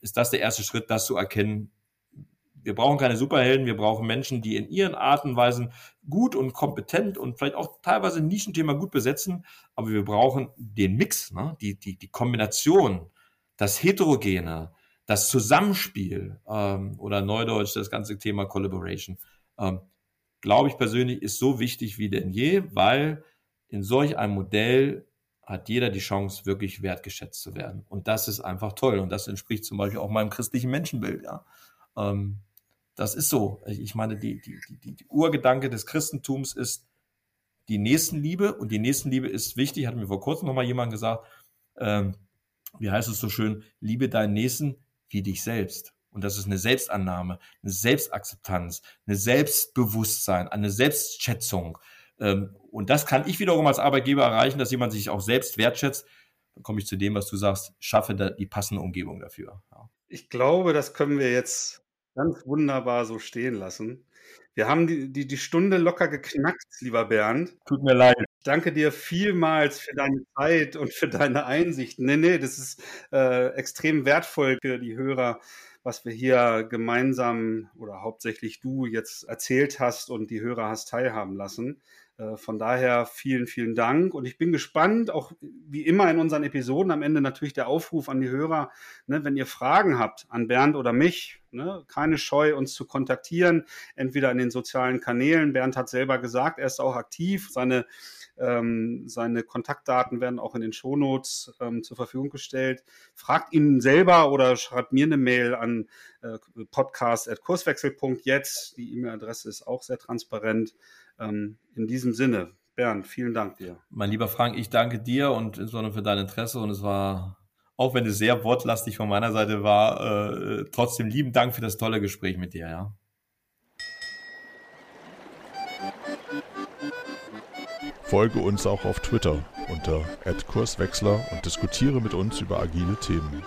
ist das der erste Schritt, das zu erkennen, wir brauchen keine Superhelden, wir brauchen Menschen, die in ihren Arten und Weisen gut und kompetent und vielleicht auch teilweise Nischenthema gut besetzen, aber wir brauchen den Mix, ne? die, die, die Kombination, das Heterogene, das Zusammenspiel ähm, oder Neudeutsch das ganze Thema Collaboration, ähm, glaube ich persönlich, ist so wichtig wie denn je, weil in solch einem Modell hat jeder die Chance, wirklich wertgeschätzt zu werden. Und das ist einfach toll. Und das entspricht zum Beispiel auch meinem christlichen Menschenbild. Ja. Ähm, das ist so. Ich meine, die, die, die, die Urgedanke des Christentums ist die Nächstenliebe. Und die Nächstenliebe ist wichtig, hat mir vor kurzem nochmal jemand gesagt. Ähm, wie heißt es so schön? Liebe deinen Nächsten wie dich selbst. Und das ist eine Selbstannahme, eine Selbstakzeptanz, eine Selbstbewusstsein, eine Selbstschätzung. Ähm, und das kann ich wiederum als Arbeitgeber erreichen, dass jemand sich auch selbst wertschätzt. Dann komme ich zu dem, was du sagst, schaffe die passende Umgebung dafür. Ich glaube, das können wir jetzt ganz wunderbar so stehen lassen. Wir haben die, die, die Stunde locker geknackt, lieber Bernd. Tut mir leid. Ich danke dir vielmals für deine Zeit und für deine Einsichten. Nee, nee, das ist äh, extrem wertvoll für die Hörer, was wir hier gemeinsam oder hauptsächlich du jetzt erzählt hast und die Hörer hast teilhaben lassen. Äh, von daher vielen, vielen Dank. Und ich bin gespannt, auch wie immer in unseren Episoden am Ende natürlich der Aufruf an die Hörer, ne, wenn ihr Fragen habt an Bernd oder mich, ne, keine Scheu, uns zu kontaktieren, entweder in den sozialen Kanälen. Bernd hat selber gesagt, er ist auch aktiv. Seine ähm, seine Kontaktdaten werden auch in den Shownotes ähm, zur Verfügung gestellt. Fragt ihn selber oder schreibt mir eine Mail an äh, podcast.kurswechsel.jetzt. Die E-Mail-Adresse ist auch sehr transparent. Ähm, in diesem Sinne, Bernd, vielen Dank dir. Mein lieber Frank, ich danke dir und insbesondere für dein Interesse und es war auch wenn es sehr wortlastig von meiner Seite war, äh, trotzdem lieben Dank für das tolle Gespräch mit dir, ja. Folge uns auch auf Twitter unter @kurswechsler und diskutiere mit uns über agile Themen.